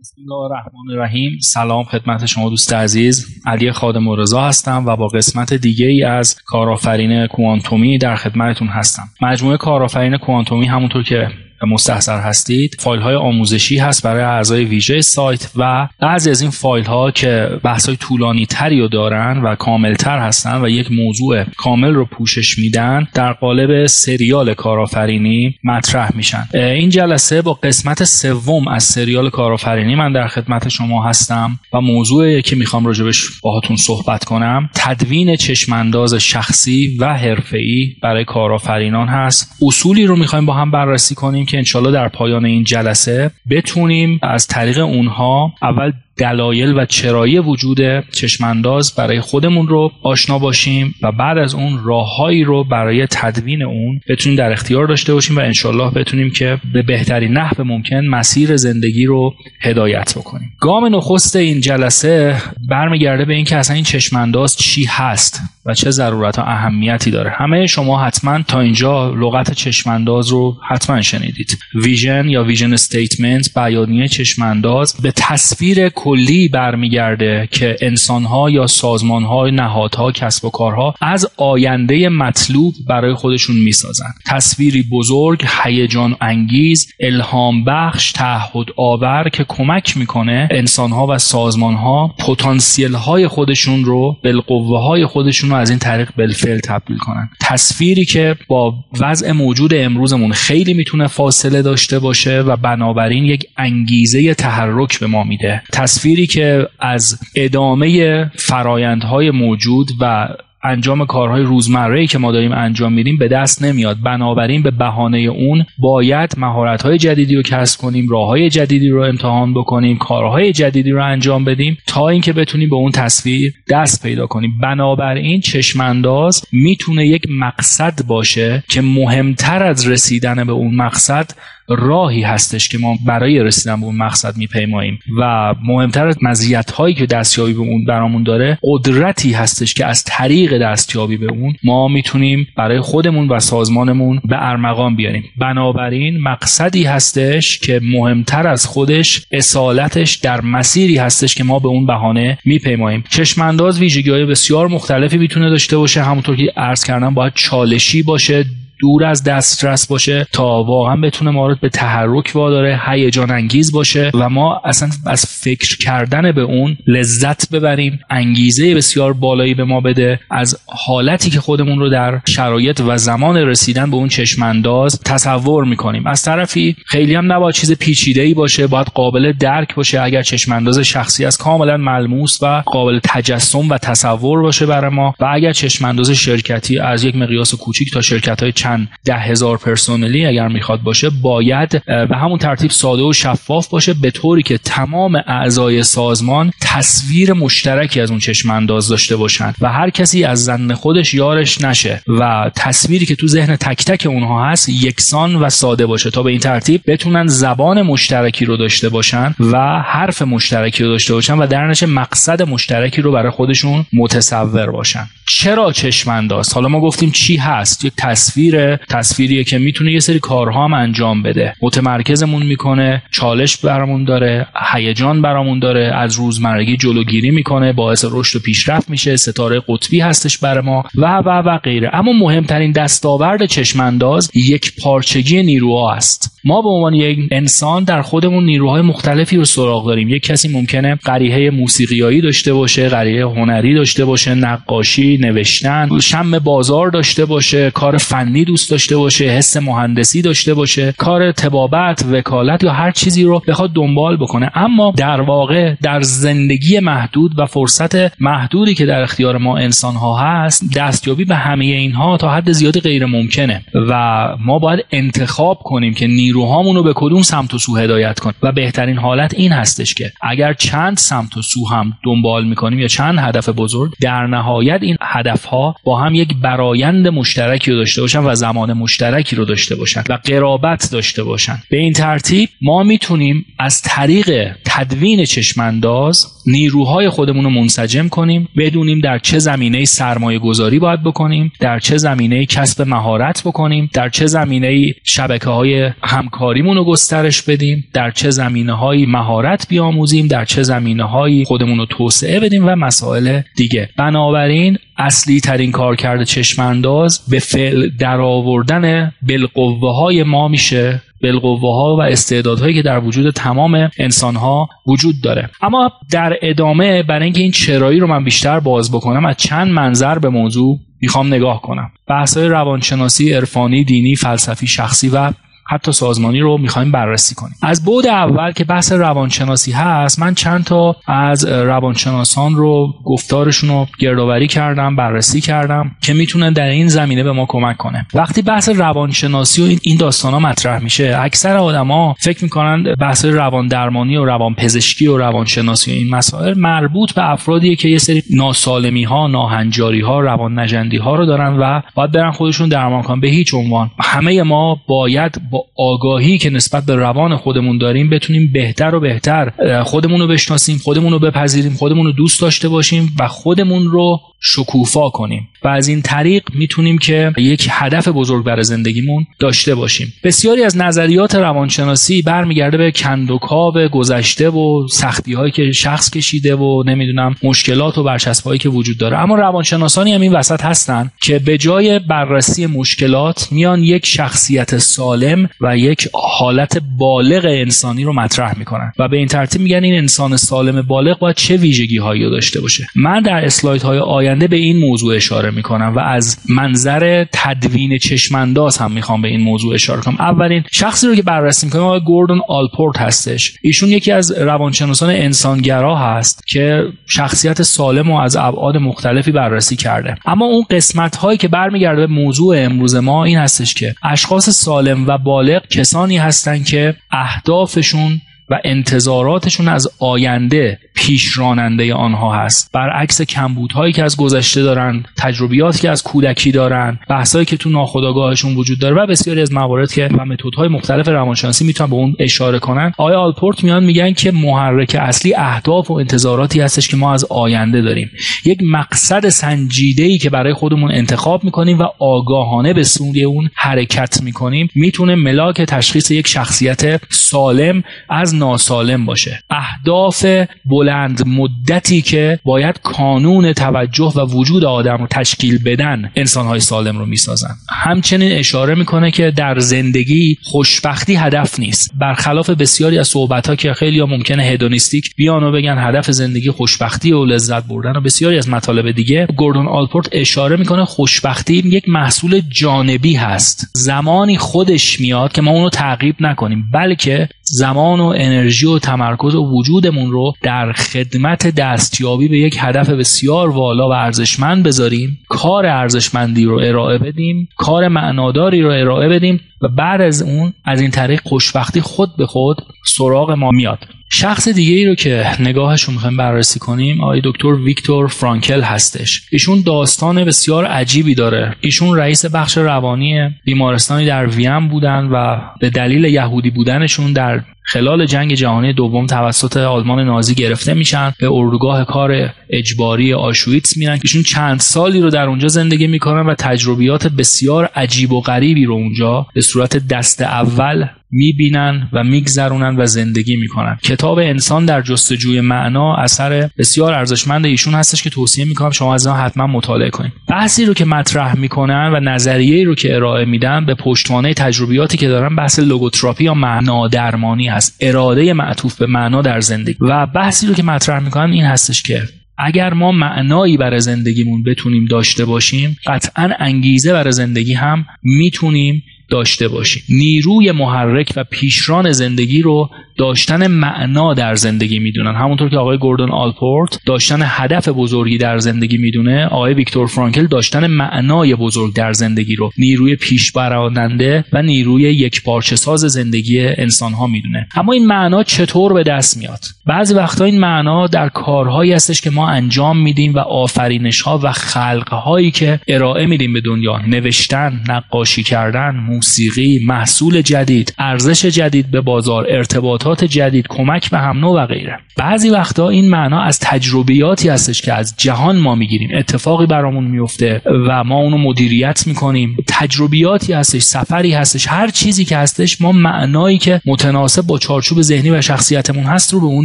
بسم الله الرحمن الرحیم سلام خدمت شما دوست عزیز. علی خادم رضا هستم و با قسمت دیگه ای از کارآفرین کوانتومی در خدمتتون هستم. مجموعه کارآفرین کوانتومی همونطور که مستحضر هستید. فایل های آموزشی هست برای اعضای ویژه سایت و بعضی از این فایل ها که بحث های طولانی تری رو دارن و کامل تر هستن و یک موضوع کامل رو پوشش میدن در قالب سریال کارآفرینی مطرح میشن. این جلسه با قسمت سوم از سریال کارآفرینی من در خدمت شما هستم و موضوعی که می‌خوام راجبش باهاتون صحبت کنم تدوین چشمانداز شخصی و حرفه‌ای برای کارآفرینان هست. اصولی رو می‌خوایم با هم بررسی کنیم که انشالله در پایان این جلسه بتونیم از طریق اونها اول دلایل و چرایی وجود چشمانداز برای خودمون رو آشنا باشیم و بعد از اون راههایی رو برای تدوین اون بتونیم در اختیار داشته باشیم و انشالله بتونیم که به بهترین نحو ممکن مسیر زندگی رو هدایت بکنیم. گام نخست این جلسه برمیگرده به اینکه اصلا این چشمانداز چی هست و چه ضرورت و اهمیتی داره. همه شما حتما تا اینجا لغت چشمانداز رو حتما شنیدید. vision یا vision statement بیانیه چشمانداز به تصویر کلی برمیگرده که انسانها یا سازمانها نهادها کسب و کارها از آینده مطلوب برای خودشون می‌سازن. تصویری بزرگ هیجان انگیز الهام بخش تعهد آور که کمک می‌کنه انسانها و سازمانها پتانسیل های خودشون رو بالقوه های خودشون رو از این طریق بالفعل تبدیل کنن. تصویری که با وضع موجود امروزمون خیلی می‌تونه فاصله داشته باشه و بنابراین یک انگیزه تحرک به ما میده. تصویری که از ادامه فرایندهای موجود و انجام کارهای روزمره که ما داریم انجام میدیم به دست نمیاد. بنابراین به بهانه اون باید مهارت‌های جدیدی رو کسب کنیم راههای جدیدی رو امتحان بکنیم کارهای جدیدی رو انجام بدیم تا اینکه بتونیم به اون تصویر دست پیدا کنیم. بنابراین چشمانداز می‌تونه یک مقصد باشه که مهمتر از رسیدن به اون مقصد راهی هستش که ما برای رسیدن به اون مقصد میپیماییم. و مهمتر از مزیت هایی که دستیابی به اون برامون داره قدرتی هستش که از طریق دستیابی به اون ما می‌تونیم برای خودمون و سازمانمون به ارمغان بیاریم. بنابراین مقصدی هستش که مهمتر از خودش اصالتش در مسیری هستش که ما به اون بهانه میپیماییم. چشمانداز ویژگی های بسیار مختلفی می‌تونه داشته باشه. همونطور که عرض کردم باید چالشی باشه دور از دسترس باشه تا واقعا بتونه ما رو به تحرک واداره هیجان انگیز باشه و ما اصلا از فکر کردن به اون لذت ببریم انگیزه بسیار بالایی به ما بده از حالتی که خودمون رو در شرایط و زمان رسیدن به اون چشمانداز تصور می‌کنیم. از طرفی خیلی هم نباید چیز پیچیده ای باشه باید قابل درک باشه اگر چشمانداز شخصی از کاملا ملموس و قابل تجسم و تصور باشه برای ما و اگر چشمانداز شرکتی از یک مقیاس کوچیک تا شرکت های چند ده هزار پرسونلی اگر می‌خواد باشه باید به همون ترتیب ساده و شفاف باشه به طوری که تمام اعضای سازمان تصویر مشترکی از اون چشم انداز داشته باشن و هر کسی از زن خودش یارش نشه و تصویری که تو ذهن تک تک اونها هست یکسان و ساده باشه تا به این ترتیب بتونن زبان مشترکی رو داشته باشن و حرف مشترکی رو داشته باشن و در مقصد مشترکی رو برای خودشون متصور باشن. چرا چشم انداز؟ حالا ما گفتیم چی هست؟ یک تصویر تصویریه که می‌تونه یه سری کارها هم انجام بده. متمرکزمون می‌کنه چالش برامون داره هیجان برامون داره از روزمرگی جلوگیری می‌کنه باعث رشد و پیشرفت میشه ستاره قطبی هستش بر ما و و و غیره. اما مهمترین دستاورد چشمانداز یک پارچگی نیروها است ما به عنوان یک انسان در خودمون نیروهای مختلفی رو سراغ داریم. یک کسی ممکنه غریحه موسیقیایی داشته باشه غریحه هنری داشته باشه نقاشی نوشتن شم بازار داشته باشه کار فنی دوست داشته باشه حس مهندسی داشته باشه کار تبابت وکالت یا هر چیزی رو بخواد دنبال بکنه. اما در واقع در زندگی محدود و فرصت محدودی که در اختیار ما انسان ها هست دستیابی به همه اینها تا حد زیادی غیر ممکنه. و ما باید انتخاب کنیم که نیروهامون رو به کدوم سمت و سو هدایت کنیم. و بهترین حالت این هستش که اگر چند سمت و سو هم دنبال می‌کنیم یا چند هدف بزرگ در نهایت این هدف ها با هم یک برایند مشترکی رو داشته باشن و زمان مشترکی رو داشته باشن و قرابت داشته باشن. به این ترتیب ما می‌تونیم از طریق تدوین چشمانداز نیروهای خودمون رو منسجم کنیم بدونیم در چه زمینه سرمایه گذاری باید بکنیم در چه زمینه کسب مهارت بکنیم در چه زمینه شبکه های همکاریمون رو گسترش بدیم در چه زمینه های مهارت بیاموزیم در چه زمینه های خودمون رو توسعه بدیم و مسائل دیگه. بنابراین اصلی ترین کارکرد چشمانداز به فعل درآوردن بالقوه های ما میشه. بالقوه ها و استعدادهایی که در وجود تمام انسان ها وجود داره. اما در ادامه برای اینکه این چرایی رو من بیشتر باز بکنم از چند منظر به موضوع می‌خوام نگاه کنم. بحث های روانشناسی عرفانی دینی فلسفی شخصی و حتی سازمانی رو می‌خوایم بررسی کنیم. از بود اول که بحث روانشناسی هست من چند تا از روانشناسان رو گفتارشون رو گردآوری کردم بررسی کردم که می‌تونن در این زمینه به ما کمک کنه. وقتی بحث روانشناسی و این داستان ها مطرح میشه اکثر آدما فکر می‌کنن بحث روان درمانی و روان پزشکی و روانشناسی و این مسائل مربوط به افرادیه که یه سری ناسالمی ها ناهنجاری ها روان نجندی ها رو دارن و باید برن خودشون درمان کنن. به هیچ عنوان. همه ما باید آگاهی که نسبت به روان خودمون داریم بتونیم بهتر و بهتر خودمون رو بشناسیم خودمون رو بپذیریم خودمون رو دوست داشته باشیم و خودمون رو شکوفا کنیم. و از این طریق می‌تونیم که یک هدف بزرگ برای زندگیمون داشته باشیم. بسیاری از نظریات روانشناسی برمیگرده به کندوکاو گذشته و سختی هایی که شخص کشیده و نمی‌دونم مشکلات و برچسب هایی که وجود داره. اما روانشناسانی هم این وسط هستن که به جای بررسی مشکلات میان یک شخصیت سالم و یک حالت بالغ انسانی رو مطرح می‌کنن. و به این ترتیب میگن این انسان سالم بالغ باید چه ویژگی هایی داشته باشه. من در اسلاید های آینده به این موضوع اشاره می‌کنم و از منظر تدوین چشمانداز هم می‌خوام به این موضوع اشاره کنم. اولین شخصی رو که بررسی می‌کنم آقای گوردون آلپورت هستش. ایشون یکی از روانشناسان انسانگرا هست که شخصیت سالم و از ابعاد مختلفی بررسی کرده. اما اون قسمت هایی که برمیگرده به موضوع امروز ما این هستش که اشخاص سالم و بالغ کسانی هستند که اهدافشون و انتظاراتشون از آینده پیش راننده آنها هست. برعکس کمبودهایی که از گذشته دارن تجربیاتی که از کودکی دارن بحثایی که تو ناخودآگاهشون وجود داره و بسیاری از موارد که و متدهای مختلف روانشناسی می‌تونن به اون اشاره کنن. آیا آلپورت میان میگن که محرک اصلی اهداف و انتظاراتی هستش که ما از آینده داریم. یک مقصد سنجیده ای که برای خودمون انتخاب می‌کنیم و آگاهانه به سوی اون حرکت می‌کنیم. می‌تونه ملاک تشخیص یک شخصیت سالم از ناسالم باشه. اهداف بلند مدتی که باید کانون توجه و وجود آدم رو تشکیل بدن انسانهای سالم رو می‌سازن. همچنین اشاره می‌کنه که در زندگی خوشبختی هدف نیست. برخلاف بسیاری از صحبت ها که خیلی ها ممکنه هدونیستیک بیان و بگن هدف زندگی خوشبختی و لذت بردن و بسیاری از مطالب دیگه گوردون آلپورت اشاره می‌کنه خوشبختی یک محصول جانبی هست. زمانی خودش میاد که ما اونو تعقیب نکنیم بلکه زمان و انرژی و تمرکز و وجودمون رو در خدمت دستیابی به یک هدف بسیار والا و ارزشمند بذاریم. کار ارزشمندی رو ارائه بدیم کار معناداری رو ارائه بدیم و بعد از اون از این طریق خوشبختی خود به خود سراغ ما میاد. شخص دیگه ای رو که نگاهش رو می‌خوایم بررسی کنیم آقای دکتر ویکتور فرانکل هستش. ایشون داستان بسیار عجیبی داره. ایشون رئیس بخش روانی بیمارستانی در وین بودن و به دلیل یهودی بودنشون در خلال جنگ جهانی دوم توسط آلمان نازی گرفته میشن به اردوگاه کار اجباری آشویتس میرن. ایشون چند سالی رو در اونجا زندگی می‌کنن و تجربیات بسیار عجیب و غریبی رو اونجا به صورت دست اول می‌بینن و میگذرونن و زندگی می‌کنن. کتاب انسان در جستجوی معنا اثر بسیار ارزشمند ایشون هستش که توصیه می‌کنم شما از آن حتما مطالعه کنید بحثی رو که مطرح می‌کنن و نظریه رو که ارائه میدن به پشتوانه تجربیاتی که دارن بحث لوگوتراپی یا معنا درمانی هست. اراده معطوف به معنا در زندگی. و بحثی رو که مطرح می‌کنن این هستش که اگر ما معنایی برای زندگیمون بتونیم داشته باشیم قطعا انگیزه برای زندگی هم می‌تونیم داشته باشیم. نیروی محرک و پیشران زندگی رو داشتن معنا در زندگی می‌دونن. همونطور که آقای گوردون آلپورت داشتن هدف بزرگی در زندگی می‌دونه آقای ویکتور فرانکل داشتن معنای بزرگ در زندگی رو نیروی پیش براننده و نیروی یک پارچه ساز زندگی انسان ها می‌دونه. اما این معنا چطور به دست میاد؟ بعضی وقتا این معنا در کارهایی هستش که ما انجام میدیم و آفرینش ها و خلق هایی که ارائه میدیم به دنیا. نوشتن نقاشی کردن موسیقی محصول جدید ارزش جدید به بازار ارتباطات جدید کمک به هم و غیره. بعضی وقتا این معنا از تجربیاتی هستش که از جهان ما می‌گیریم. اتفاقی برامون میفته و ما اونو مدیریت می‌کنیم. تجربیاتی هستش سفری هستش هر چیزی که هستش ما معنایی که متناسب با چارچوب ذهنی و شخصیتمون هست رو به اون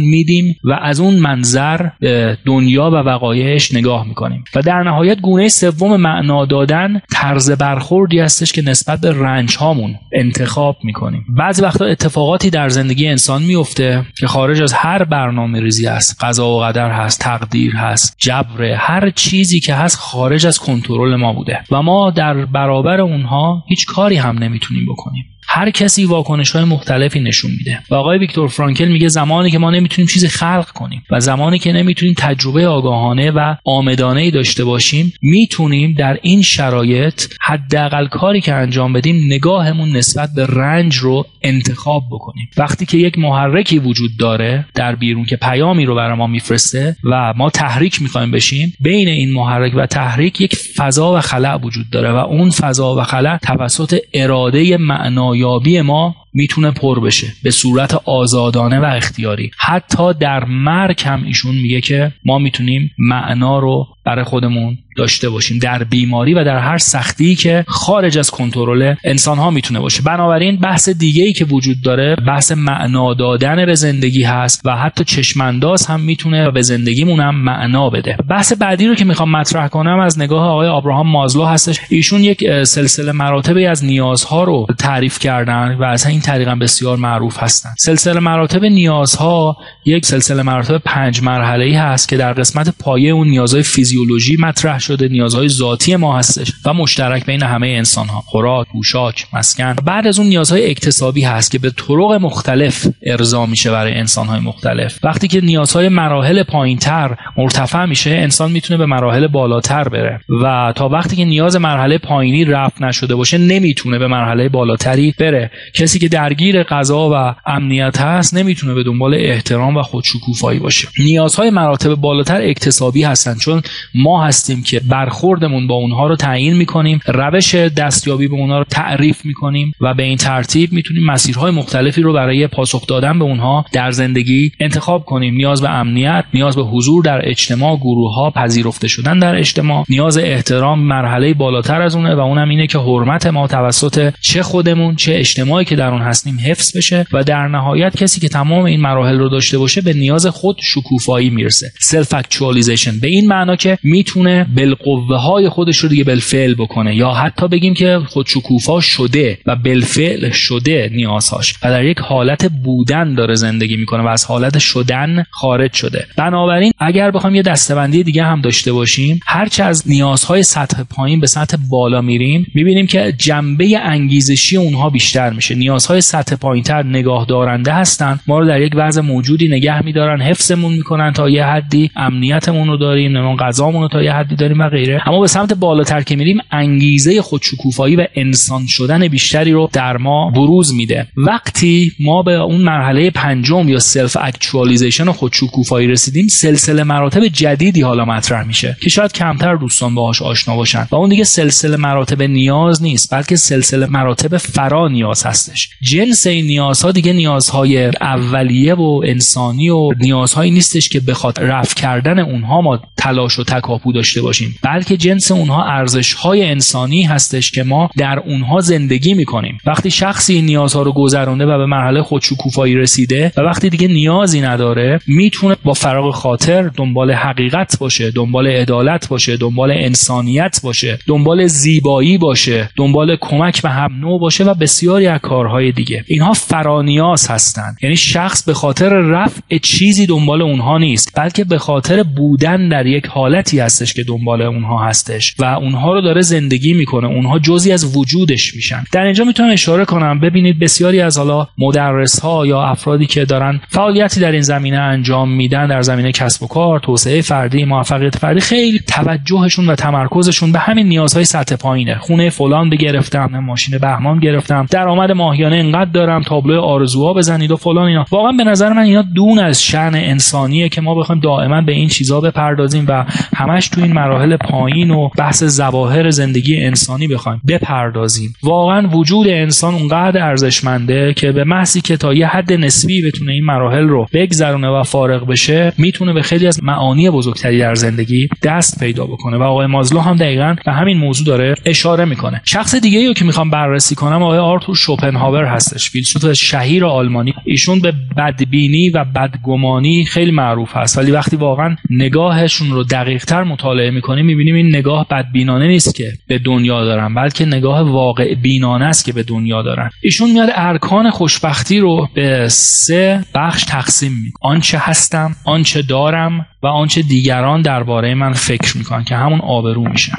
میدیم و از اون منظر به دنیا و وقایعش نگاه می‌کنیم. و در نهایت گونه سوم معنا دادن طرز برخوردی هستش که نسبت به رنج هامون انتخاب می‌کنیم. بعضی وقتا اتفاقاتی در زندگی انسان میفته که خارج از هر برنامه ریزی است قضا و قدر هست تقدیر هست جبر هر چیزی که هست خارج از کنترل ما بوده. و ما در برابر اونها هیچ کاری هم نمی‌تونیم بکنیم. هر کسی واکنش های مختلفی نشون میده. و آقای ویکتور فرانکل میگه زمانی که ما نمی‌تونیم چیزی خلق کنیم و زمانی که نمی‌تونیم تجربه آگاهانه و آمدانه ای داشته باشیم می‌تونیم در این شرایط حداقل کاری که انجام بدیم نگاهمون نسبت به رنج رو انتخاب بکنیم. وقتی که یک محرکی وجود داره در بیرون که پیامی رو برای ما میفرسته و ما تحریک می‌خوایم بشیم بین این محرک و تحریک یک فضا و خلع وجود داره و اون فضا و خلع توسط اراده معنای یابی ما می‌تونه پر بشه. به صورت آزادانه و اختیاری. حتی در مرگ هم ایشون میگه که ما می‌تونیم معنا رو برای خودمون داشته باشیم. در بیماری و در هر سختی که خارج از کنترل انسان ها می‌تونه باشه. بنابراین بحث دیگه ای که وجود داره بحث معنا دادن به زندگی هست و حتی چشمانداز هم می‌تونه به زندگیمون هم معنا بده. بحث بعدی رو که می‌خوام مطرح کنم از نگاه آقای ابراهام مازلو هستش. ایشون یک سلسله مراتبی از نیازها رو تعریف کردن و از این طریق بسیار معروف هستن. سلسله مراتب نیازها یک سلسله مراتب پنج مرحله ای هست که در قسمت پایه اون نیازهای فیزیولوژی مطرح شده نیازهای ذاتی ما هستش و مشترک بین همه انسان ها خوراک پوشاک مسکن. بعد از اون نیازهای اکتسابی هست که به طرق مختلف ارضا میشه برای انسان های مختلف. وقتی که نیازهای مراحل پایینتر مرتفع میشه انسان می‌تونه به مراحل بالاتر بره. و تا وقتی که نیاز مرحله پایینی رفت نشده باشه نمی‌تونه به مرحله بالاتری بره. کسی که درگیر غذا و امنیت هست نمی‌تونه به دنبال احترام و خودشکوفایی باشه. نیازهای مراتب بالاتر اکتسابی هستن چون ما هستیم که برخوردمون با اونها رو تعیین می‌کنیم روش دستیابی به اونها رو تعریف می‌کنیم و به این ترتیب می‌تونیم مسیرهای مختلفی رو برای پاسخ دادن به اونها در زندگی انتخاب کنیم. نیاز به امنیت نیاز به حضور در اجتماع گروه ها پذیرفته شدن در اجتماع نیاز احترام مرحله بالاتر از اونه و اونم اینه که حرمت ما توسط چه خودمون چه اجتماعی که در اون هستیم حفظ بشه و در نهایت کسی که تمام این مراحل رو داشته باشه به نیاز خود شکوفایی می‌رسه. self-actualization به این معنا که می‌تونه بالقوه های خودش رو دیگه بالفعل بکنه یا حتی بگیم که خود شکوفا شده و بالفعل شده نیازهاش و در یک حالت بودن داره زندگی می‌کنه و از حالت شدن خارج شده. بنابراین اگر بخوام یه دستبندی دیگه هم داشته باشیم هرچه از نیازهای سطح پایین به سطح بالا میریم می‌بینیم که جنبه انگیزشی اونها بیشتر میشه. نیازهای سطح پایینتر نگاه دارنده هستن. ما رو در یک وضع موجودی نگه میدارن حفظمون می‌کنن تا یه حدی امنیتمون رو داریم نونمون غذامون رو تا یه حدی داریم و غیره. اما به سمت بالاتر که میریم انگیزه خودشکوفایی و انسان شدن بیشتری رو در ما بروز میده. وقتی ما به اون مرحله پنجم یا self-actualization و خودشکوفایی رسیدیم سلسله مراتب جدیدی حالا مطرح میشه که شاید کمتر دوستان باهاش آشنا باشن. و اون دیگه سلسله مراتب نیاز نیست بلکه سلسله مراتب فرا نیاز هستش. جنس این نیازها دیگه نیازهای اولیه و انسانی و نیازهایی نیستش که بخواد رفع کردن اونها ما تلاش و تکاپو داشته باشیم. بلکه جنس اونها ارزشهای انسانی هستش که ما در اونها زندگی می‌کنیم. وقتی شخصی این نیازها رو گذرونده و به مرحله خودشکوفایی رسیده و وقتی دیگه نیازی نداره می‌تونه با فراغ خاطر دنبال حقیقت باشه دنبال عدالت باشه دنبال انسانیت باشه دنبال زیبایی باشه دنبال کمک به هم نوع باشه و بسیاری از کارهای دیگه. اینها فرانیاز هستند. یعنی شخص به خاطر رفع چیزی دنبال اونها نیست بلکه به خاطر بودن در یک حالتی هستش که دنبال اونها هستش و اونها رو داره زندگی می‌کنه. اونها جزی از وجودش میشن. در اینجا می‌تونم اشاره کنم. ببینید بسیاری از حالا مدرس ها یا افرادی که دارن فعالیتی در این زمینه انجام میدن در زمینه کسب و کار توسعه فردی موفقیت فردی خیلی توجهشون و تمرکزشون به همین نیازهای سطح پایینه. خونه فلان بگرفتم ماشین بهمان گرفتم درآمد ماهیانه انقدر دارم تابلو آرزوها بزنید و فلان اینا. واقعا به نظر من اینا دون از شأن انسانیه که ما بخوایم دائما به این چیزا بپردازیم و همش تو این مراحل پایین و بحث ظواهر زندگی انسانی بخوایم بپردازیم. واقعا وجود انسان اونقدر ارزشمنده که به محضی که تا یه حد نسبی بتونه این مراحل رو بگذرونه و فارغ بشه می‌تونه به خیلی از معانی بزرگتری در زندگی دست پیدا بکنه. و آقای مازلو هم دقیقا به همین موضوع داره اشاره می‌کنه. شخص دیگه رو که می‌خوام بررسی کنم آقای آرتور شوپنهاور هستش. فیلسوف شهیر آلمانی. ایشون به بدبینی و بدگمانی خیلی معروف هست. ولی وقتی واقعا نگاهشون رو دقیق تر مطالعه می‌کنیم می‌بینیم این نگاه بدبینانه نیست که به دنیا دارن بلکه نگاه واقع بینانه است که به دنیا دارن. ایشون میاد ارکان خوشبختی رو به سه بخش تقسیم می آنچه هستم آنچه دارم و آنچه دیگران درباره من فکر می‌کنن که همون آبرو میشن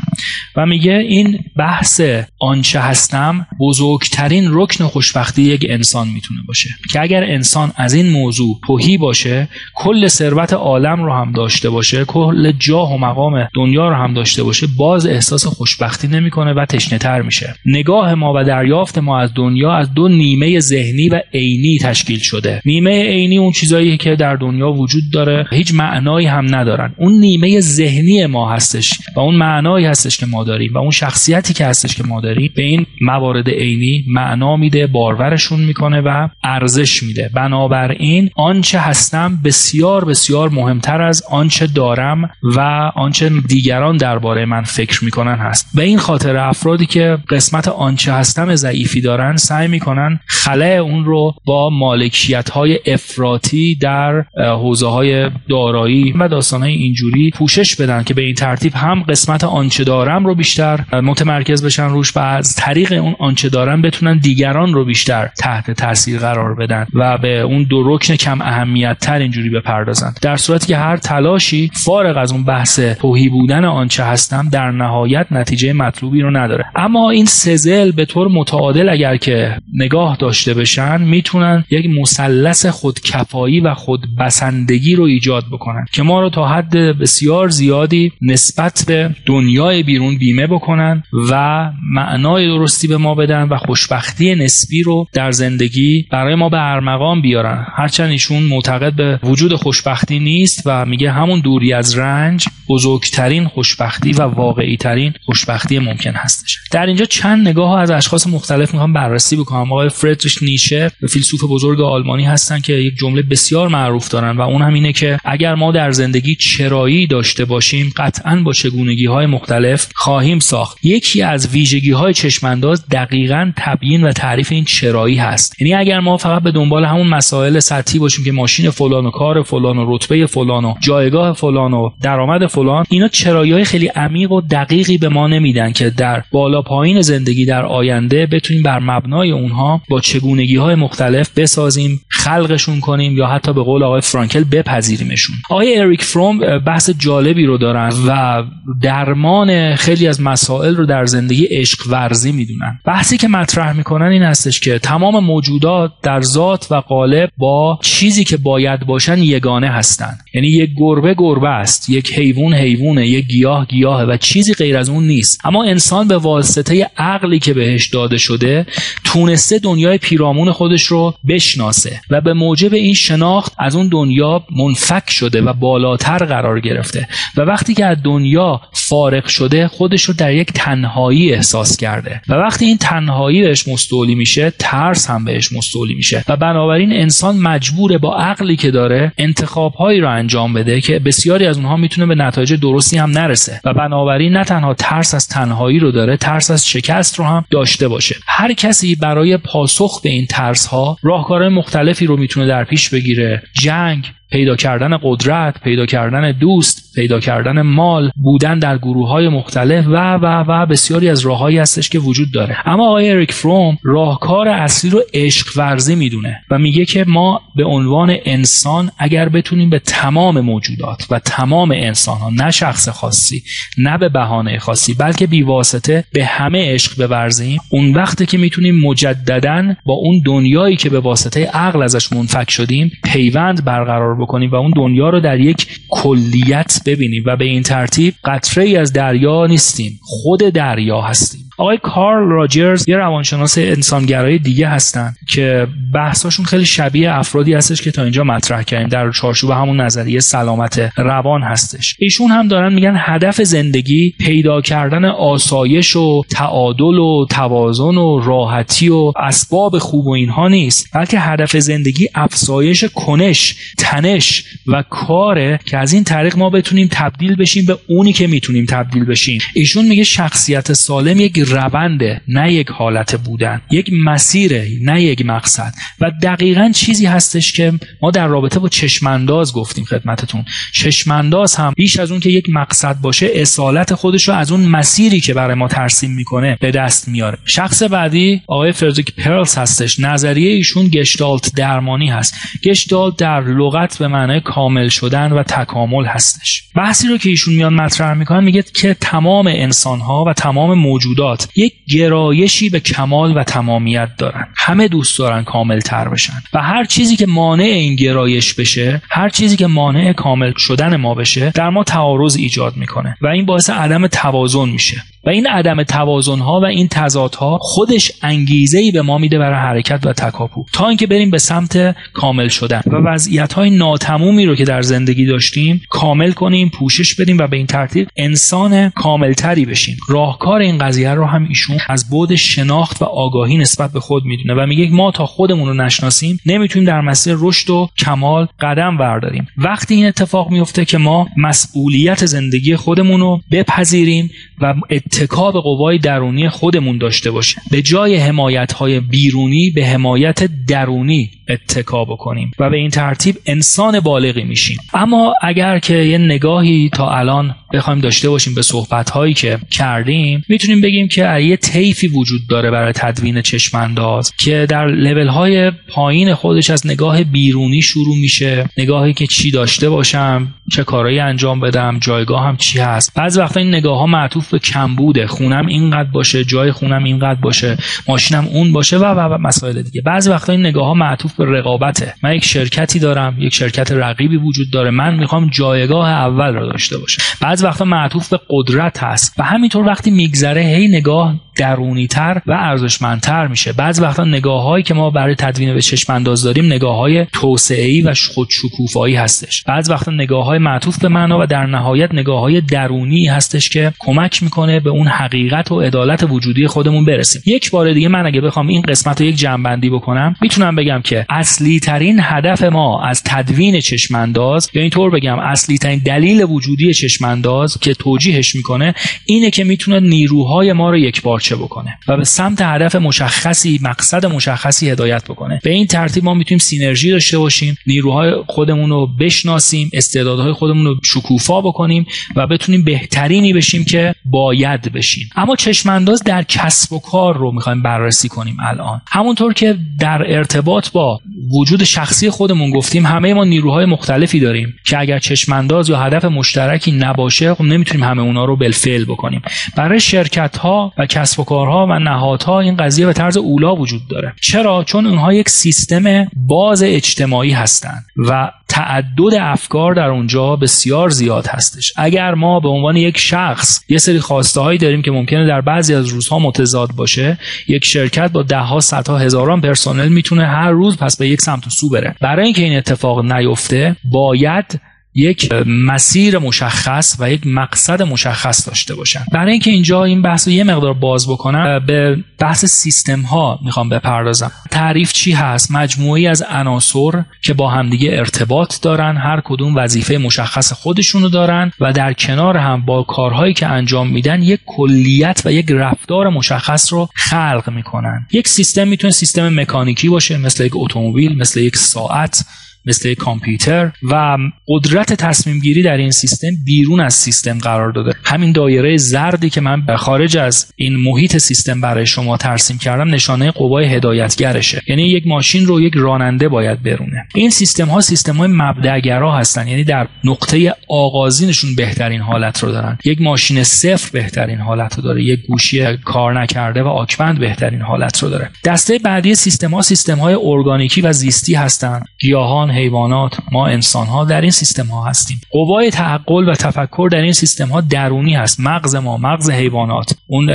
و میگه این بحث آنچه هستم بزرگترین رکن خوشبختی یک انسان می‌تونه باشه. که اگر انسان از این موضوع توهی باشه کل ثروت عالم رو هم داشته باشه کل جاه و مقام دنیا رو هم داشته باشه باز احساس خوشبختی نمی‌کنه و تشنه تر میشه. نگاه ما و دریافت ما از دنیا از دو نیمه ذهنی و عینی تشکیل شده. نیمه عینی اون چیزایی که در دنیا وجود داره هیچ معنایی هم ندارن. اون نیمه ذهنی ما هستش و اون معنایی هستش که ما داریم و اون شخصیتی که هستش که ما داریم به این موارد عینی معنا میده بارورشون می‌کنه و ارزش میده. بنابراین آنچه هستم بسیار بسیار مهمتر از آنچه دارم و آنچه دیگران درباره من فکر می‌کنن هست. به این خاطر افرادی که قسمت آنچه هستم ضعیفی دارن سعی می‌کنن خلع اون رو با مالکیت های افراطی در حوزه های دارایی و داستان های اینجوری پوشش بدن که به این ترتیب هم قسمت آنچه دارم رو بیشتر متمرکز بشن روش و از طریق اون آنچه دارن بتونن دیگران رو بیشتر تحت تاثیر قرار بدن و به اون دو رکن کم اهمیت تر اینجوری بپردازن. در صورتی که هر تلاشی فارغ از اون بحث توهی بودن آنچه هستم در نهایت نتیجه مطلوبی رو نداره. اما این سزل به طور متعادل اگر که نگاه داشته بشن می‌تونن یک مثلث خودکفایی و خودبسندگی رو ایجاد بکنن که ما رو تا حد بسیار زیادی نسبت به دنیای بیرون بیمه بکنن و معنای درستی به ما بدن و خوشبختی نسبی رو در زندگی برای ما به ارمغان بیارن. هرچند ایشون معتقد به وجود خوشبختی نیست و میگه همون دوری از رنج بزرگترین خوشبختی و واقعی ترین خوشبختی ممکن هستش. در اینجا چند نگاه از اشخاص مختلف می‌خوام بررسی بکنم. آقای فردریش نیشه فیلسوف بزرگ آلمانی هستن که یک جمله بسیار معروف دارن و اون هم اینه که اگر ما در زندگی چرایی داشته باشیم قطعا با چگونگی های مختلف خواهیم ساخت. یکی از ویژگی های چشمانداز دقیقا تبیین و تعریف این چرایی هست. یعنی اگر ما فقط به دنبال همون مسائل سطحی باشیم که ماشین فلان و کار فلان و رتبه فلان و جایگاه فلان و درآمد فلان اینا چرایی های خیلی عمیق و دقیقی به ما نمیدن که در بالا پایین زندگی در آینده بتونیم بر مبنای اونها با چگونگی های مختلف بسازیم خلقشون کنیم یا حتی به قول آقای فرانکل بپذیریمشون. آقای اریک فروم بحث جالبی رو دارن و درمان خیلی از مسائل رو در زندگی عشق ورزی می‌دونن. بحثی که مطرح می‌کنن این هستش که تمام موجودات در ذات و قالب با چیزی که باید باشن یگانه هستن. یعنی یک گربه گربه است یک حیوان حیوانه یک گیاه گیاهه و چیزی غیر از اون نیست. اما انسان به واسطه عقلی که بهش داده شده تونسته دنیای پیرامون خودش رو بشناسه و به موجب این شناخت از اون دنیا منفک شده و بالاتر قرار گرفته. و وقتی که از دنیا فارغ شده خودش رو در یک تنهایی احساس کرده. و وقتی این تنهایی بهش مستولی میشه ترس هم بهش مستولی میشه. و بنابراین انسان مجبوره با عقلی که داره انتخاب هایی رو انجام بده که بسیاری از اونها می‌تونه به نتایج درستی هم نرسه. و بنابراین نه تنها ترس از تنهایی رو داره ترس از شکست رو هم داشته باشه. هر کسی برای پاسخ به این ترس ها راهکارهای مختلفی رو می‌تونه در پیش بگیره. جنگ پیدا کردن قدرت پیدا کردن دوست پیدا کردن مال بودن در گروه های مختلف و و و بسیاری از راههایی هستش که وجود داره. اما آقای اریک فروم راهکار اصلی رو عشق ورزی می‌دونه و میگه که ما به عنوان انسان اگر بتونیم به تمام موجودات و تمام انسان ها نه شخص خاصی نه به بهانه خاصی بلکه بیواسطه به همه عشق بورزیم اون وقته که می‌تونیم مجددا با اون دنیایی که به واسطه عقل ازش منفک شدیم پیوند برقرار بکنیم و اون دنیا رو در یک کلیت ببینیم و به این ترتیب قطره ای از دریا نیستیم. خود دریا هستیم. آقای کارل راجرز یه روانشناس انسانگرای دیگه هستن که بحثاشون خیلی شبیه افرادی هستش که تا اینجا مطرح کردیم. در چارچوب همون نظریه سلامت روان هستش. ایشون هم دارن میگن هدف زندگی پیدا کردن آسایش و تعادل و توازن و راحتی و اسباب خوب و اینها نیست بلکه هدف زندگی افزایش کنش تنش و کاره که از این طریق ما بتونیم تبدیل بشیم به اونی که می‌تونیم تبدیل بشیم. ایشون میگه شخصیت سالم یک رونده نه یک حالت بودن یک مسیره نه یک مقصد. و دقیقا چیزی هستش که ما در رابطه با چشمانداز گفتیم خدمتتون. چشمانداز هم بیش از اون که یک مقصد باشه اصالت خودش رو از اون مسیری که برای ما ترسیم می‌کنه به دست میاره. شخص بعدی آقای فردریک پرلز هستش. نظریه ایشون گشتالت درمانی هست. گشتالت در لغت به معنای کامل شدن و تکامل هستش. بحثی رو که ایشون میان مطرح می‌کنن میگه که تمام انسان ها و تمام موجودات یک گرایشی به کمال و تمامیت دارن. همه دوست دارن کامل تر بشن. و هر چیزی که مانع این گرایش بشه هر چیزی که مانع کامل شدن ما بشه در ما تعارض ایجاد می‌کنه. و این باعث عدم توازن میشه. و این عدم توازن ها و این تضادها خودش انگیزه ای به ما میده برای حرکت و تکاپو. تا اینکه بریم به سمت کامل شدن و وضعیت های ناتمومی رو که در زندگی داشتیم کامل کنیم پوشش بدیم و به این ترتیب انسان کاملتری بشیم. راهکار این قضیه رو هم ایشون از بود شناخت و آگاهی نسبت به خود می‌دونه و میگه ما تا خودمون رو نشناسیم نمی‌تونیم در مسیر رشد و کمال قدم برداریم. وقتی این اتفاق میفته که ما مسئولیت زندگی خودمون رو بپذیریم و اتکا به قوای درونی خودمون داشته باشیم. به جای حمایت های بیرونی به حمایت درونی. اتکا بکنیم و به این ترتیب انسان بالغی میشیم. اما اگر که یه نگاهی تا الان بخوایم داشته باشیم به صحبت هایی که کردیم می‌تونیم بگیم که یه طیفی وجود داره برای تدوین چشمانداز که در لول های پایین خودش از نگاه بیرونی شروع میشه. نگاهی که چی داشته باشم چه کارهایی انجام بدم جایگاه هم چی هست. بعضی وقتا این نگاه ها معطوف به کمبوده. خونم اینقدر باشه جای خونم اینقدر باشه ماشینم اون باشه و و, مسائل دیگه. بعضی وقتا این نگاه ها معطوف رقابته. من یک شرکتی دارم یک شرکت رقیبی وجود داره. من می‌خوام جایگاه اول رو داشته باشم. بعضی وقتا معطوف به قدرت هست و همینطور وقتی میگذره هی نگاه درونی تر و ارزشمندتر میشه. بعضی وقتا نگاه هایی که ما برای تدوین به چشم انداز داریم نگاه های توسعه ای و خودشکوفایی هستش. بعضی وقتا نگاه های معطوف به معنا و در نهایت نگاه های درونی هستش که کمک می‌کنه به اون حقیقت و عدالت وجودی خودمون برسیم. یک بار دیگه من اگه بخوام این قسمت رو یک جنبندی بکنم می‌تونم بگم که اصلی ترین هدف ما از تدوین چشمانداز یا اینطور بگم اصلی ترین دلیل وجودی چشمانداز که توجیهش می‌کنه اینه که می‌تونه نیروهای ما رو یک پارچه بکنه و به سمت هدف مشخصی مقصد مشخصی هدایت بکنه. به این ترتیب ما می‌تونیم سینرژی داشته باشیم نیروهای خودمون رو بشناسیم استعدادهای خودمون رو شکوفا بکنیم و بتونیم بهترینی بشیم که باید بشیم. اما چشمانداز در کسب و کار رو می‌خوایم بررسی کنیم الان. همونطور که در ارتباط با وجود شخصی خودمون گفتیم همه ما نیروهای مختلفی داریم که اگر چشمانداز یا هدف مشترکی نباشه خب نمی‌تونیم همه اونا رو بالفعل بکنیم. برای شرکت ها و کسب و کارها و نهادها این قضیه به طرز اولا وجود داره. چرا؟ چون اونها یک سیستم باز اجتماعی هستند و تعدد افکار در اونجا بسیار زیاد هستش. اگر ما به عنوان یک شخص یه سری خواسته هایی داریم که ممکنه در بعضی از روزها متضاد باشه یک شرکت با ده ها صدها هزاران پرسنل می‌تونه هر روز پس به یک سمت و سو بره. برای اینکه این اتفاق نیفته باید یک مسیر مشخص و یک مقصد مشخص داشته باشن. برای اینکه اینجا این بحث رو یه مقدار باز بکنم به بحث سیستم ها می‌خوام بپردازم. تعریف چی هست؟ مجموعی از عناصر که با همدیگه ارتباط دارن هر کدوم وظیفه مشخص خودشونو دارن و در کنار هم با کارهایی که انجام میدن یک کلیت و یک رفتار مشخص رو خلق می‌کنن. یک سیستم می‌تونه سیستم مکانیکی باشه مثل یک اتومبیل مثل یک ساعت. مثل کامپیوتر و قدرت تصمیم گیری در این سیستم بیرون از سیستم قرار داده. همین دایره زردی که من به خارج از این محیط سیستم برای شما ترسیم کردم نشانه قوای هدایتگرشه. یعنی یک ماشین رو یک راننده باید برونه. این سیستم ها سیستم های مبدعگرا هستن یعنی در نقطه آغازینشون بهترین حالت رو دارن. یک ماشین صفر بهترین حالت رو داره یک گوشی کار نکرده و آکوند بهترین حالت رو داره. دسته بعدی سیستم ها سیستم های ارگانیکی و زیستی هستن. گیاهان حیوانات. ما انسان ها در این سیستم ها هستیم. قوای تعقل و تفکر در این سیستم ها درونی هست. مغز ما مغز حیوانات. اون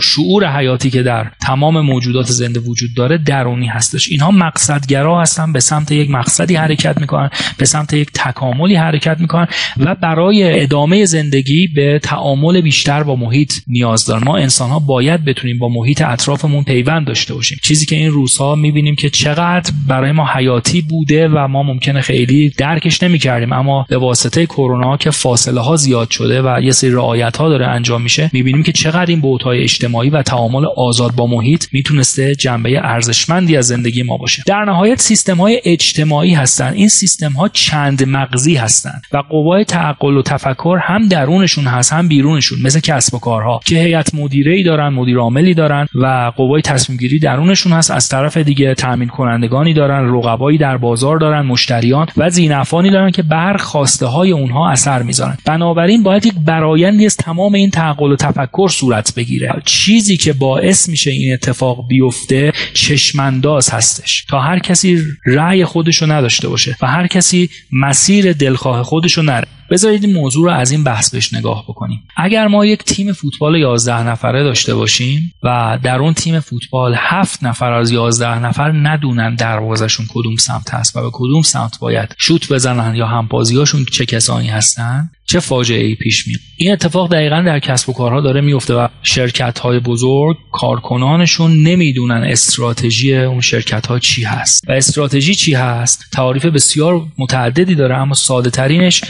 شعور حیاتی که در تمام موجودات زنده وجود داره درونی هستش. اینها مقصدگرا هستن به سمت یک مقصدی حرکت می‌کنن به سمت یک تکاملی حرکت می‌کنن و برای ادامه زندگی به تعامل بیشتر با محیط نیاز دارن. ما انسان ها باید بتونیم با محیط اطرافمون پیوند داشته باشیم. چیزی که این روزها می‌بینیم که چقدر برای ما حیاتی بوده و ما ممکنه خیلی درکش نمی‌کردیم. اما به واسطه کرونا که فاصله ها زیاد شده و یه سری رعایت ها داره انجام میشه می‌بینیم که چقدر این بوتهای اجتماعی و تعامل آزاد با محیط می‌تونسته جنبه ارزشمندی از زندگی ما باشه. در نهایت سیستم های اجتماعی هستن. این سیستم ها چند مغزی هستن و قوای تعقل و تفکر هم درونشون هست هم بیرونشون مثل کسب و کارها که هیئت مدیره ای دارن مدیر عاملی دارن و قوای تصمیم گیری درونشون هست. از طرف دیگه تامین کنندگانی دارن رقبایی در بازار دارن مشتریان و زینفانی دارن که بر خواسته های اونها اثر می‌ذارن. بنابراین باید یک برایندی از تمام این تعقل و تفکر صورت بگیره. چیزی که باعث میشه این اتفاق بیفته چشمانداز هستش. تا هر کسی رأی خودشو نداشته باشه و هر کسی مسیر دلخواه خودشو نره. بذارید این موضوع رو از این بحث بهش نگاه بکنیم. اگر ما یک تیم فوتبال 11 نفره داشته باشیم و در اون تیم فوتبال 7 نفر از 11 نفر ندونن دروازشون کدوم سمت هست و به کدوم سمت باید شوت بزنن یا همبازیاشون چه کسانی هستن چه فاجعه ای پیش میاد. این اتفاق دقیقا در کسب و کارها داره میفته و شرکت های بزرگ کارکنانشون نمی‌دونن استراتژی اون شرکت ها چی هست. و استراتژی چی هست؟ تعاریف بسیار متعددی داره اما ساده ترینش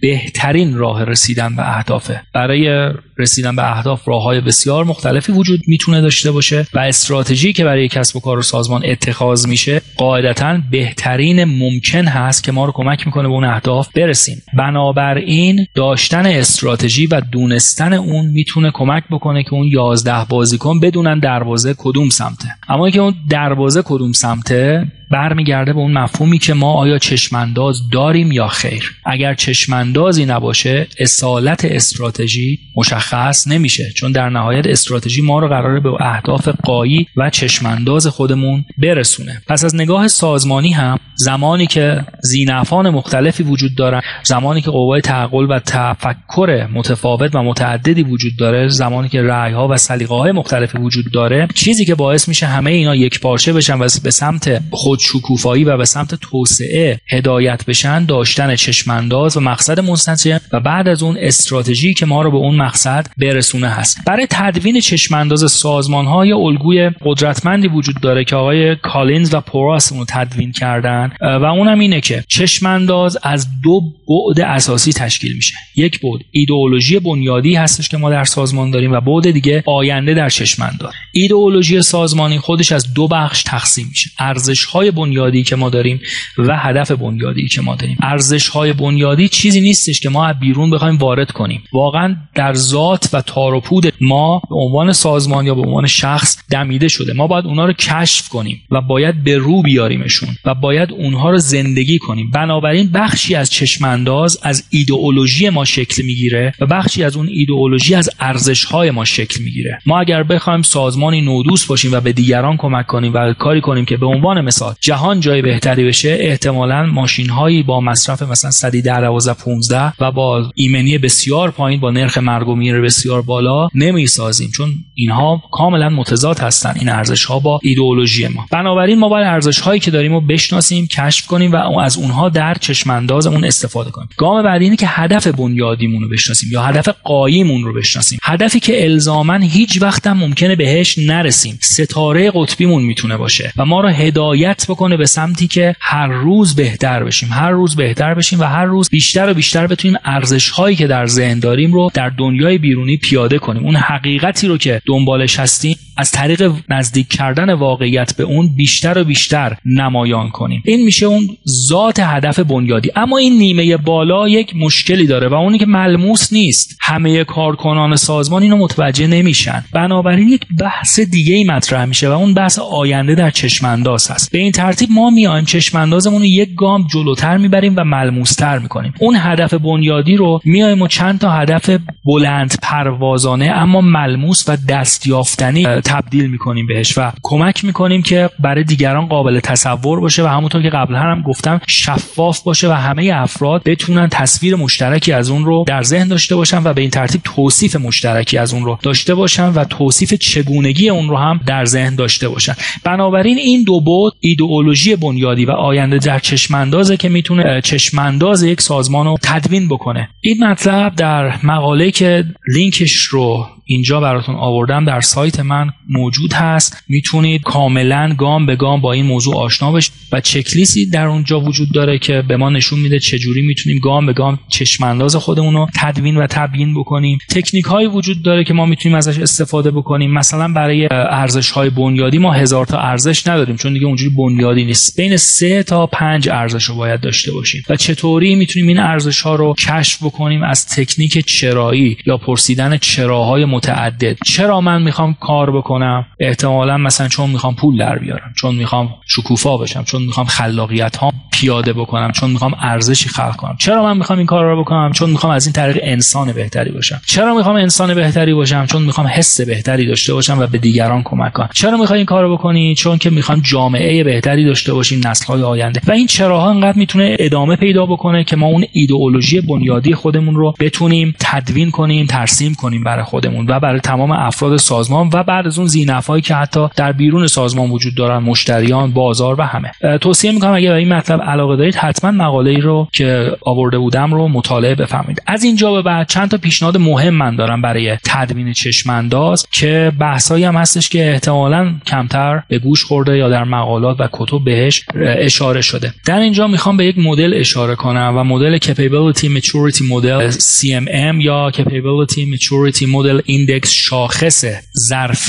بهترین راه رسیدن به اهدافه. برای رسیدن به اهداف راه های بسیار مختلفی وجود می‌تونه داشته باشه و استراتژی که برای کسب و کار و سازمان اتخاذ میشه قاعدتا بهترین ممکن هست که ما رو کمک می‌کنه به اون اهداف برسیم. بنابراین داشتن استراتژی و دونستن اون می‌تونه کمک بکنه که اون 11 بازیکن بدونن دروازه کدوم سمته. اما اینکه اون دروازه کدوم سمته برمیگرده به اون مفهومی که ما آیا چشمانداز داریم یا خیر. اگر چشماندازی نباشه اصالت استراتژی مشخص نمیشه چون در نهایت استراتژی ما رو قراره به اهداف قایی و چشمانداز خودمون برسونه. پس از نگاه سازمانی هم زمانی که زینفان مختلفی وجود دارن زمانی که قوای تعقل و تفکر متفاوت و متعددی وجود داره زمانی که رأی ها و سلیقه های مختلفی وجود داره چیزی که باعث میشه همه اینا یک پارچه بشن و به سمت خود شکوفایی و به سمت توسعه هدایت بشن داشتن چشمانداز و مقصد منسجم و بعد از اون استراتژی که ما رو به اون مقصد برسونه هست. برای تدوین چشمانداز سازمان های الگوی قدرتمندی وجود داره که آقای کالینز و پوراس اون تدوین کردن. و اونم اینه که چشمانداز از دو بعد اساسی تشکیل میشه. یک بعد ایدئولوژی بنیادی هستش که ما در سازمان داریم و بعد دیگه آینده در چشمانداز. ایدئولوژی سازمانی خودش از دو بخش تقسیم میشه. ارزش های بنیادی که ما داریم و هدف بنیادی که ما داریم. ارزش های بنیادی چیزی نیستش که ما از بیرون بخوایم وارد کنیم. واقعا در و تار و پود ما به عنوان سازمان یا به عنوان شخص دمیده شده. ما باید اونها رو کشف کنیم و باید به رو بیاریمشون و باید اونها رو زندگی کنیم. بنابراین بخشی از چشم انداز از ایدئولوژی ما شکل می‌گیره و بخشی از اون ایدئولوژی از ارزش های ما شکل می‌گیره. ما اگر بخوایم سازمانی نودوس باشیم و به دیگران کمک کنیم و کاری کنیم که به عنوان مثال جهان جای بهتری بشه احتمالا ماشین هایی با مصرف مثلا 110 12 15 و با ایمنی بسیار پایین با نرخ مرگ و میر بسیار بالا نمی سازیم چون اینها کاملا متضاد هستن این ارزش ها با ایدئولوژی ما. بنابراین ما باید ارزش هایی که داریم رو بشناسیم کشف کنیم و از اونها در چشم اندازمون استفاده کنیم. گام بعدی اینه که هدف بنیادیمون رو بشناسیم یا هدف قاییمون رو بشناسیم. هدفی که الزاما هیچ وقت هم ممکنه بهش نرسیم. ستاره قطبیمون می‌تونه باشه و ما رو هدایت بکنه به سمتی که هر روز بهتر بشیم هر روز بهتر بشیم و هر روز بیشتر و بیشتر بتونیم ارزش هایی که در ذهن داریم رو در دنیای بیرونی پیاده کنیم. اون حقیقتی رو که دنبالش هستیم از طریق نزدیک کردن واقعیت به اون بیشتر و بیشتر نمایان کنیم. این میشه اون ذات هدف بنیادی. اما این نیمه بالا یک مشکلی داره و اونی که ملموس نیست. همه کارکنان سازمان اینو متوجه نمیشن. بنابراین یک بحث دیگه ای مطرح میشه و اون بحث آینده در چشم انداز هست. به این ترتیب ما میایم چشم اندازمون رو یک گام جلوتر می‌بریم و ملموستر می‌کنیم. اون هدف بنیادی رو میایم و چند تا هدف بلند پروازانه اما ملموس و دستیافتنی تبدیل می‌کنیم بهش و کمک می‌کنیم که برای دیگران قابل تصور باشه و همونطور که قبلا هم گفتم شفاف باشه و همه افراد بتونن تصویر مشترکی از اون رو در ذهن داشته باشن و به این ترتیب توصیف مشترکی از اون رو داشته باشن و توصیف چگونگی اون رو هم در ذهن داشته باشن. بنابراین این دو بود ایدئولوژی بنیادی و آینده در چشماندازه که می‌تونه چشمانداز یک سازمان رو تدوین بکنه. این مطلب در مقاله که لینکش رو اینجا براتون آوردم در سایت من موجود هست. می‌تونید کاملا گام به گام با این موضوع آشنا بشید و چکلیستی در اونجا وجود داره که به ما نشون میده چجوری می‌تونیم گام به گام چشمانداز خودمون رو تدوین و تبیین بکنیم. تکنیک هایی وجود داره که ما می‌تونیم ازش استفاده بکنیم. مثلا برای ارزش های بنیادی ما هزار تا ارزش نداریم چون دیگه اونجوری بنیادی نیست. بین سه تا پنج ارزش رو باید داشته باشیم. و چطوری می‌تونیم این ارزش ها رو کشف بکنیم؟ از تکنیک چرایی یا پرسیدن چراهای متعدد. چرا من می‌خوام کار بکنم؟ احتمالا مثلا چون می‌خوام پول در بیارم چون می‌خوام شکوفا بشم چون می‌خوام خلاقیت ها پیاده بکنم چون می‌خوام ارزشی خلق کنم. چرا من می‌خوام این کار رو بکنم؟ چون می‌خوام از این طریق انسان بهتری باشم. چرا می‌خوام انسان بهتری باشم؟ چون می‌خوام حس بهتری داشته باشم و به دیگران کمک کنم. چرا می‌خوای این کارو بکنی؟ چون که می‌خوام جامعه بهتری داشته باشیم نسل‌های آینده. و این چراها انقدر می‌تونه ادامه پیدا بکنه که ما اون ایدئولوژی بنیادی خودمون رو بتونیم تدوین کنیم ترسیم کنیم برای خودمون و برای تمام افراد سازمان و بعد از اون زینفایی که حتی در بیرون سازمان وجود دارن مشتریان بازار و همه. توصیه می‌کنم اگه به این مطلب علاقه دارید حتما مقاله ای رو که آورده بودم رو مطالعه بفهمید از اینجا به بعد چند تا پیشنهاد مهم من دارم برای تدوین چشمانداز که بحثایی هم هستش که احتمالا کمتر به گوش خورده یا در مقالات و کتب بهش اشاره شده. در اینجا می‌خوام به یک مدل اشاره کنم و مدل Capability Maturity Model CMM یا Capability Maturity Model Index شاخص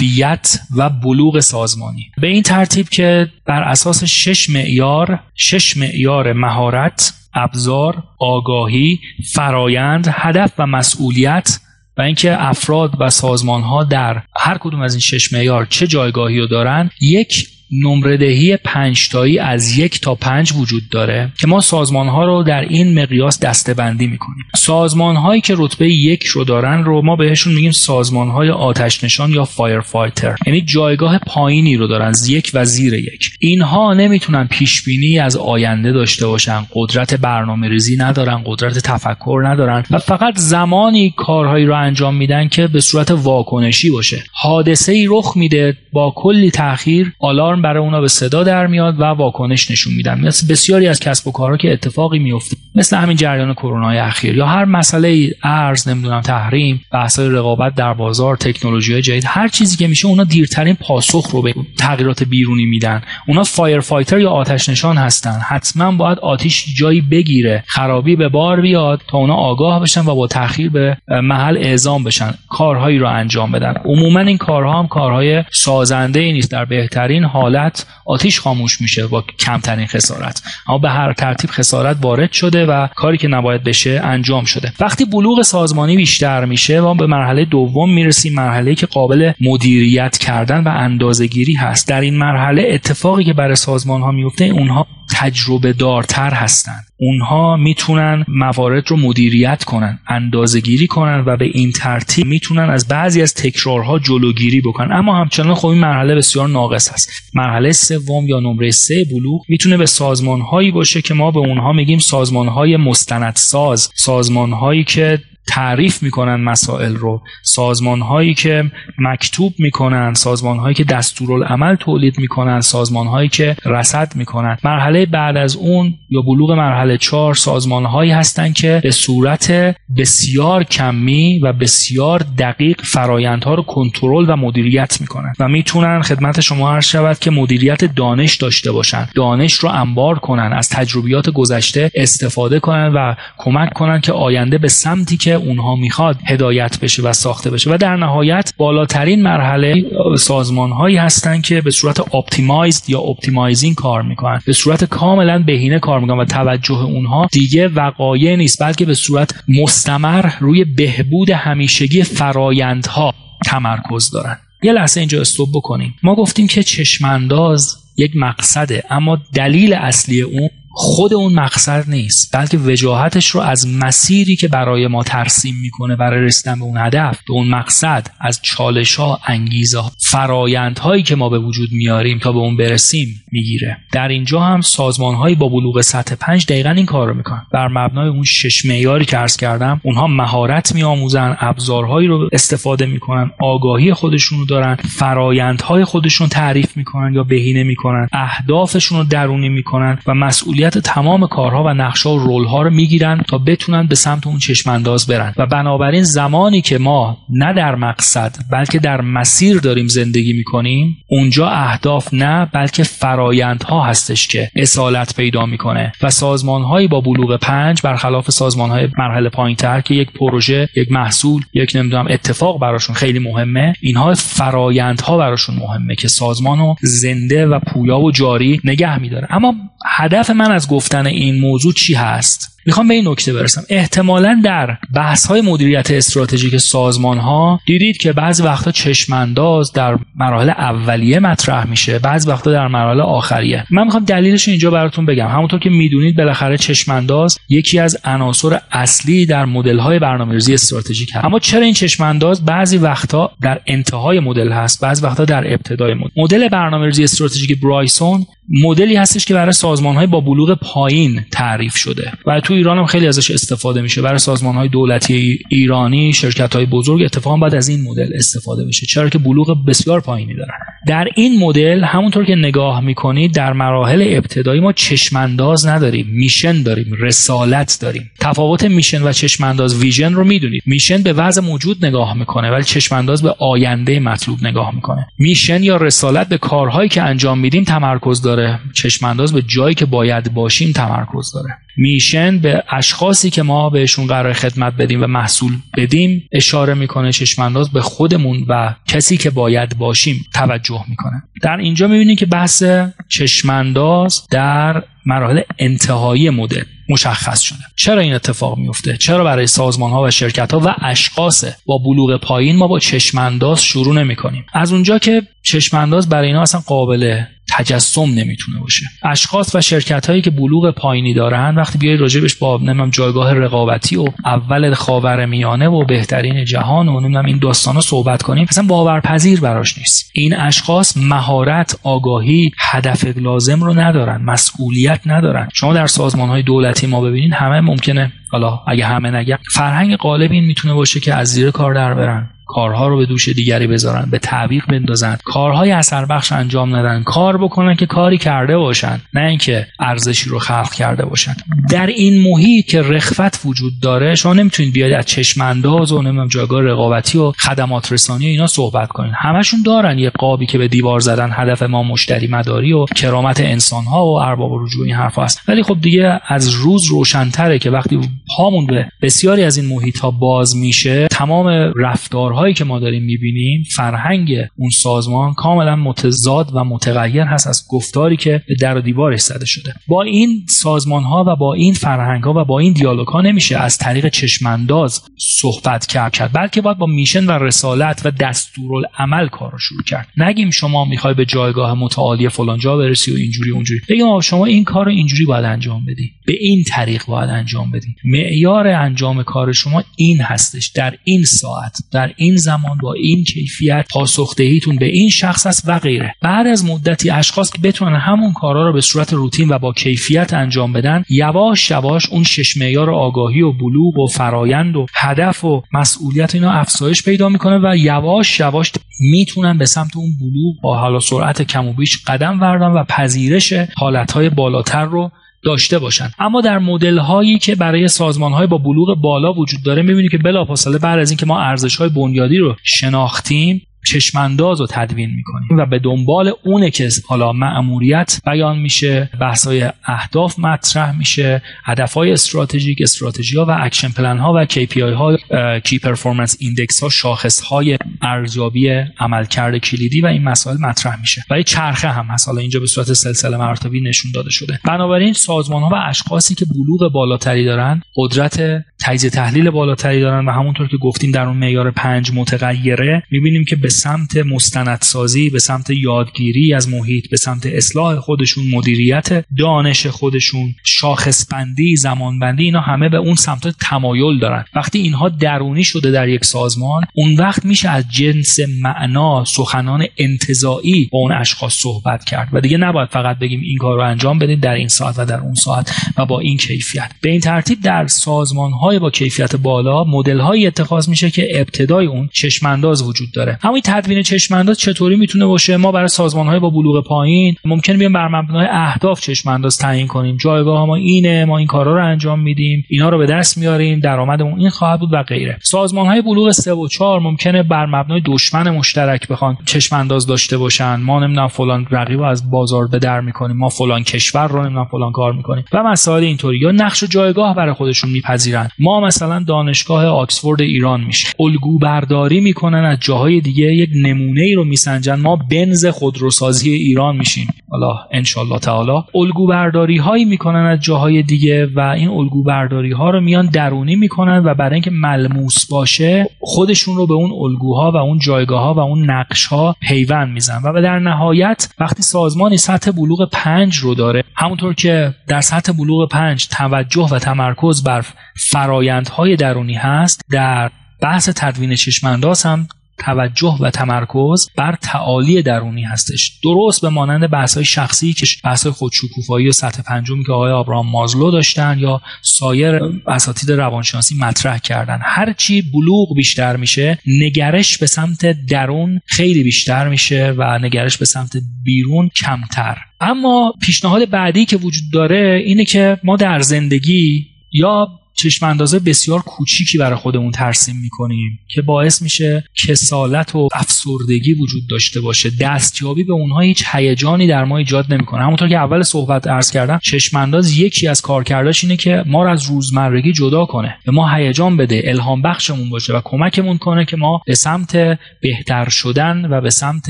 ظرفیت و بلوغ سازمانی. به این ترتیب که بر اساس شش معیار شش معیار مهارت ابزار آگاهی فرایند هدف و مسئولیت و اینکه افراد و سازمان ها در هر کدوم از این شش معیار چه جایگاهی رو دارن یک نمره دهی پنج تایی از یک تا پنج وجود داره که ما سازمان ها رو در این مقیاس دسته بندی می‌کنیم. سازمان هایی که رتبه یک رو دارن رو ما بهشون میگیم سازمان های آتش نشان یا firefighter یعنی جایگاه پایینی رو دارن یک و زیر یک. اینها نمی‌تونن پیش بینی از آینده داشته باشن. قدرت برنامه ریزی ندارن قدرت تفکر ندارن و فقط زمانی کارهایی رو انجام میدن که به صورت واکنشی باشه. حادثه ای رخ میده با کلی تاخیر آلارم برای اونا به صدا در میاد و واکنش نشون میدن. مثل بسیاری از کسب و کارها که اتفاقی میفته مثل همین جریان کرونا اخیر یا هر مسئله ارز نمی‌دونم تحریم بحث‌های رقابت در بازار تکنولوژی جدید هر چیزی که میشه اونا دیرترین پاسخ رو به تغییرات بیرونی میدن. اونا firefighter یا آتش نشان هستن. حتما باید آتیش جایی بگیره خرابی به بار بیاد تا اونا آگاه بشن و با تاخیر به محل اعزام بشن کارهایی رو انجام بدن. عموما این کارها هم کارهای سازنده ای نیست. در بهترین حال حالت آتیش خاموش میشه با کمترین خسارت. اما به هر ترتیب خسارت وارد شده و کاری که نباید بشه انجام شده. وقتی بلوغ سازمانی بیشتر میشه ما به مرحله دوم می‌رسیم مرحله که قابل مدیریت کردن و اندازهگیری هست. در این مرحله اتفاقی که برای سازمان ها میفته اونها تجربه دارتر هستند. اونها می‌تونن موارد رو مدیریت کنن اندازه گیری کنن و به این ترتیب می‌تونن از بعضی از تکرارها جلوگیری بکنن. اما همچنان خب این مرحله بسیار ناقص هست مرحله سوم یا نمره سه بلوغ می‌تونه به سازمان هایی باشه که ما به اونها میگیم سازمان های مستندساز سازمان هایی که تعریف می‌کنن مسائل رو. سازمان هایی که مکتوب می‌کنن سازمان هایی که دستورالعمل تولید می‌کنن سازمان هایی که رصد می‌کنن. مرحله بعد از اون یا بلوغ مرحله چهار سازمان هایی هستند که به صورت بسیار کمی و بسیار دقیق فرایندها رو کنترل و مدیریت می‌کنن. و می‌تونن خدمت شما عرض شود که مدیریت دانش داشته باشن. دانش رو انبار کنن از تجربیات گذشته استفاده کنن و کمک کنن که آینده به سمتی که اونها می‌خواد هدایت بشه و ساخته بشه. و در نهایت بالاترین مرحله سازمان هایی هستند که به صورت optimized یا optimizing کار می‌کنن. به صورت کاملا بهینه کار می‌کنن و توجه اونها دیگه وقایع نیست بلکه به صورت مستمر روی بهبود همیشگی فرایندها تمرکز دارن. یه لحظه اینجا stop بکنیم. ما گفتیم که چشمانداز یک مقصده اما دلیل اصلی اون خود اون مقصد نیست بلکه وجاهتش رو از مسیری که برای ما ترسیم می‌کنه برای رسیدن به اون هدف به اون مقصد از چالش ها انگیزه فرایندهایی که ما به وجود میاریم تا به اون برسیم می‌گیره. در اینجا هم سازمان هایی با بلوغ سطح پنج دقیقا این کار رو می‌کنن. بر مبنای اون شش معیاری که عرض کردم اونها مهارت میآموزن ابزارهایی رو استفاده می‌کنن آگاهی خودشون رو دارن فرایندهای خودشون تعریف می‌کنن یا بهینه می‌کنن اهدافشون رو درونی می‌کنن و مسئولیت تمام کارها و نقشا و رولها رو می‌گیرن تا بتونن به سمت اون چشم انداز برن. و بنابراین زمانی که ما نه در مقصد بلکه در مسیر داریم زندگی می‌کنیم اونجا اهداف نه بلکه فرایندها هستش که اصالت پیدا می‌کنه. و سازمانهایی با بلوغ پنج برخلاف سازمانهای مرحله پایینتر که یک پروژه یک محصول یک نمی‌دونم اتفاق براشون خیلی مهمه اینها فرایندها براشون مهمه که سازمان زنده و پویا و جاری نگه میداره. اما هدف من از گفتن این موضوع چی هست؟ می‌خوام به این نکته برسم. احتمالا در بحث های مدیریت استراتژیک سازمان ها دیدید که بعضی وقتا چشمانداز در مراحل اولیه مطرح میشه بعضی وقتا در مراحل آخریه. من می‌خوام دلیلش اینجا براتون بگم. همونطور که می‌دونید بالاخره چشمانداز یکی از عناصر اصلی در مدل های برنامه‌ریزی استراتژیک هست. اما چرا این چشمانداز بعضی وقتا در انتهای مدل هست بعضی وقتا در ابتدای مدل؟ مدل برنامه‌ریزی استراتژیک برایسون مدلی هستش که برای سازمان های با بلوغ پایین تعریف شده. و تو ایران هم خیلی ازش استفاده میشه. برای سازمان های دولتی ایرانی شرکت های بزرگ اتفاقا باید از این مدل استفاده بشه چرا که بلوغ بسیار پایینی دارن در این مدل همونطور که نگاه می‌کنید در مراحل ابتدایی ما چشمانداز نداریم. میشن داریم. رسالت داریم. تفاوت میشن و چشمانداز ویژن رو می‌دونید. میشن به وضع موجود نگاه می‌کنه ولی چشمانداز به آینده مطلوب نگاه می‌کنه. میشن یا رسالت به کارهایی که انجام میدیم تمرکز داره. داره چشمانداز به جایی که باید باشیم تمرکز داره. میشن به اشخاصی که ما بهشون قرار خدمت بدیم و محصول بدیم اشاره می‌کنه چشمانداز به خودمون و کسی که باید باشیم توجه می‌کنه. در اینجا می‌بینید که بحث چشمانداز در مراحل انتهایی مدل مشخص شده. چرا این اتفاق میفته؟ چرا برای سازمان ها و شرکت ها و اشخاص با بلوغ پایین ما با چشمانداز شروع نمی کنیم از اونجا که چشمانداز برای اینا اصلا قابل تجسم نمی‌تونه باشه. اشخاص و شرکت هایی که بلوغ پایینی دارن وقتی بیای راجبش با نمی‌دونم جایگاه رقابتی و اول خاور میانه و بهترین جهان و نمی‌دونم این داستانا صحبت کنیم اصلا باورپذیر براش نیست. این اشخاص مهارت آگاهی هدف لازم رو ندارن مسئولیت ندارن. شما در سازمان های دولتی ما ببینید همه ممکنه حالا اگه همه نگم فرهنگ غالب این می‌تونه باشه که از زیر کار در برن. کارها رو به دوش دیگری بذارن به تعویق بندازن. کارهای اثر بخش انجام ندن. کار بکنن که کاری کرده باشن نه اینکه ارزشی رو خلق کرده باشن. در این محیط که رخوت وجود داره شما نمی‌تونید بیاید از چشم انداز و نمی‌دونم جایگاه رقابتی و خدمات رسانی و اینا صحبت کنین. همشون دارن یه قابی که به دیوار زدن هدف ما مشتری مداری و کرامت انسان ها و ارباب رجوع این حرف هست ولی خب دیگه از روز روشنتره که وقتی پامون به بسیاری از این محیط ها باز میشه تمام رفتارها هایی که ما داریم می‌بینیم فرهنگ اون سازمان کاملا متضاد و متغیر هست از گفتاری که در و دیوارش زده شده. با این سازمان ها و با این فرهنگ ها و با این دیالوگ ها نمیشه از طریق چشمانداز صحبت کرد بلکه باید با میشن و رسالت و دستورالعمل کار رو شروع کرد. نگیم شما می‌خوای به جایگاه متعالی فلان جا برسی و اینجوری اونجوری. بگیم شما این کار رو اینجوری باید انجام بدی به این طریق باید انجام بدی معیار انجام کار شما این هستش. در این ساعت در این این زمان با این کیفیت پاسخدهیتون به این شخص است و غیره. بعد از مدتی اشخاص که بتونن همون کارا رو به صورت روتین و با کیفیت انجام بدن یواش یواش اون شش معیار آگاهی و بلوغ و فرایند و هدف و مسئولیت اینا افزایش پیدا می‌کنه و یواش یواش می‌تونن به سمت اون بلوغ با حالا سرعت کم و بیش قدم وردن و پذیرش حالتهای بالاتر رو داشته باشند اما در مدل هایی که برای سازمان های با بلوغ بالا وجود داره می‌بینید که بلافاصله بعد از اینکه ما ارزش های بنیادی رو شناختیم چشمانداز رو تدوین می‌کنیم و به دنبال اونه که حالا مأموریت بیان میشه بحثای اهداف مطرح میشه هدفهای استراتژیک استراتژی ها و action plan ها و KPI ها key performance index ها شاخص های ارزیابی عملکرد کلیدی و این مسائل مطرح میشه. و چرخه هم هست. حالا اینجا به صورت سلسله مراتبی نشون داده شده. بنابراین سازمان ها و اشخاصی که بلوغ بالاتری دارن قدرت تجزیه تحلیل بالاتری دارن و همونطور که گفتیم در اون معیار پنج متغیره می‌بینیم که به سمت مستندسازی به سمت یادگیری از محیط به سمت اصلاح خودشون مدیریت دانش خودشون شاخصبندی زمانبندی اینا همه به اون سمت تمایل دارن. وقتی اینها درونی شده در یک سازمان اون وقت میشه از جنس معنا سخنان انتظایی با اون اشخاص صحبت کرد و دیگه نباید فقط بگیم این کار رو انجام بدید در این ساعت و در اون ساعت و با این کیفیت. به این ترتیب در سازمان های با کیفیت بالا مدل های اتخاذ میشه که ابتدای اون چشمانداز وجود داره. همین تدوین چشمانداز چطوری می‌تونه باشه؟ ما برای سازمان های با بلوغ پایین ممکنه بیایم بر مبنای اهداف چشمانداز تعیین کنیم. جایگاه ما اینه ما این کارا رو انجام میدیم اینا رو به دست میاریم درآمدمون این خواهد بود و غیره. سازمان های بلوغ 3 و 4 ممکنه بر مبنای دشمن مشترک بخوان چشم داشته باشن. ما نمی‌دونم فلان رقیب از بازار به در می‌کنیم ما فلان کشور رو نمی‌دونم فلان کار می‌کنیم و مسائل اینطوری. یا نقش و جایگاه برای خودشون میپذیرن. ما مثلا دانشگاه آکسفورد ایران میشه الگو برداری می‌کنن از جاهای دیگه یک نمونه ای رو میسنجن ما بنز خودروسازی ایران میشیم. حالا ان تعالی. الگو برداری هایی می‌کنن از جاهای دیگه و این الگو برداری ها رو میان درونی می‌کنن و برای اینکه ملموس باشه خودشون رو به اون الگوها و اون جایگاه ها و اون نقش ها پیوند میزن و در نهایت وقتی سازمانی سطح بلوغ پنج رو داره همونطور که در سطح بلوغ پنج توجه و تمرکز بر فرایندهای درونی هست در بحث تدوین چشمانداز هم توجه و تمرکز بر تعالی درونی هستش. درست به مانند بحث های شخصی که بحث های خودشکوفایی و سطح پنجمی که آقای آبراهام مازلو داشتن یا سایر اساتید روانشناسی مطرح کردن. هرچی بلوغ بیشتر میشه نگرش به سمت درون خیلی بیشتر میشه و نگرش به سمت بیرون کمتر. اما پیشنهاد بعدی که وجود داره اینه که ما در زندگی یا چشم اندازه بسیار کوچیکی برای خودمون ترسیم می‌کنیم که باعث میشه کسالت و افسردگی وجود داشته باشه. دستیابی به اونها هیچ هیجانی در ما ایجاد نمی‌کنه. همونطور که اول صحبت عرض کردم چشم انداز یکی از کارکرداش اینه که ما رو از روزمرگی جدا کنه. به ما هیجان بده الهام بخشمون باشه و کمکمون کنه که ما به سمت بهتر شدن و به سمت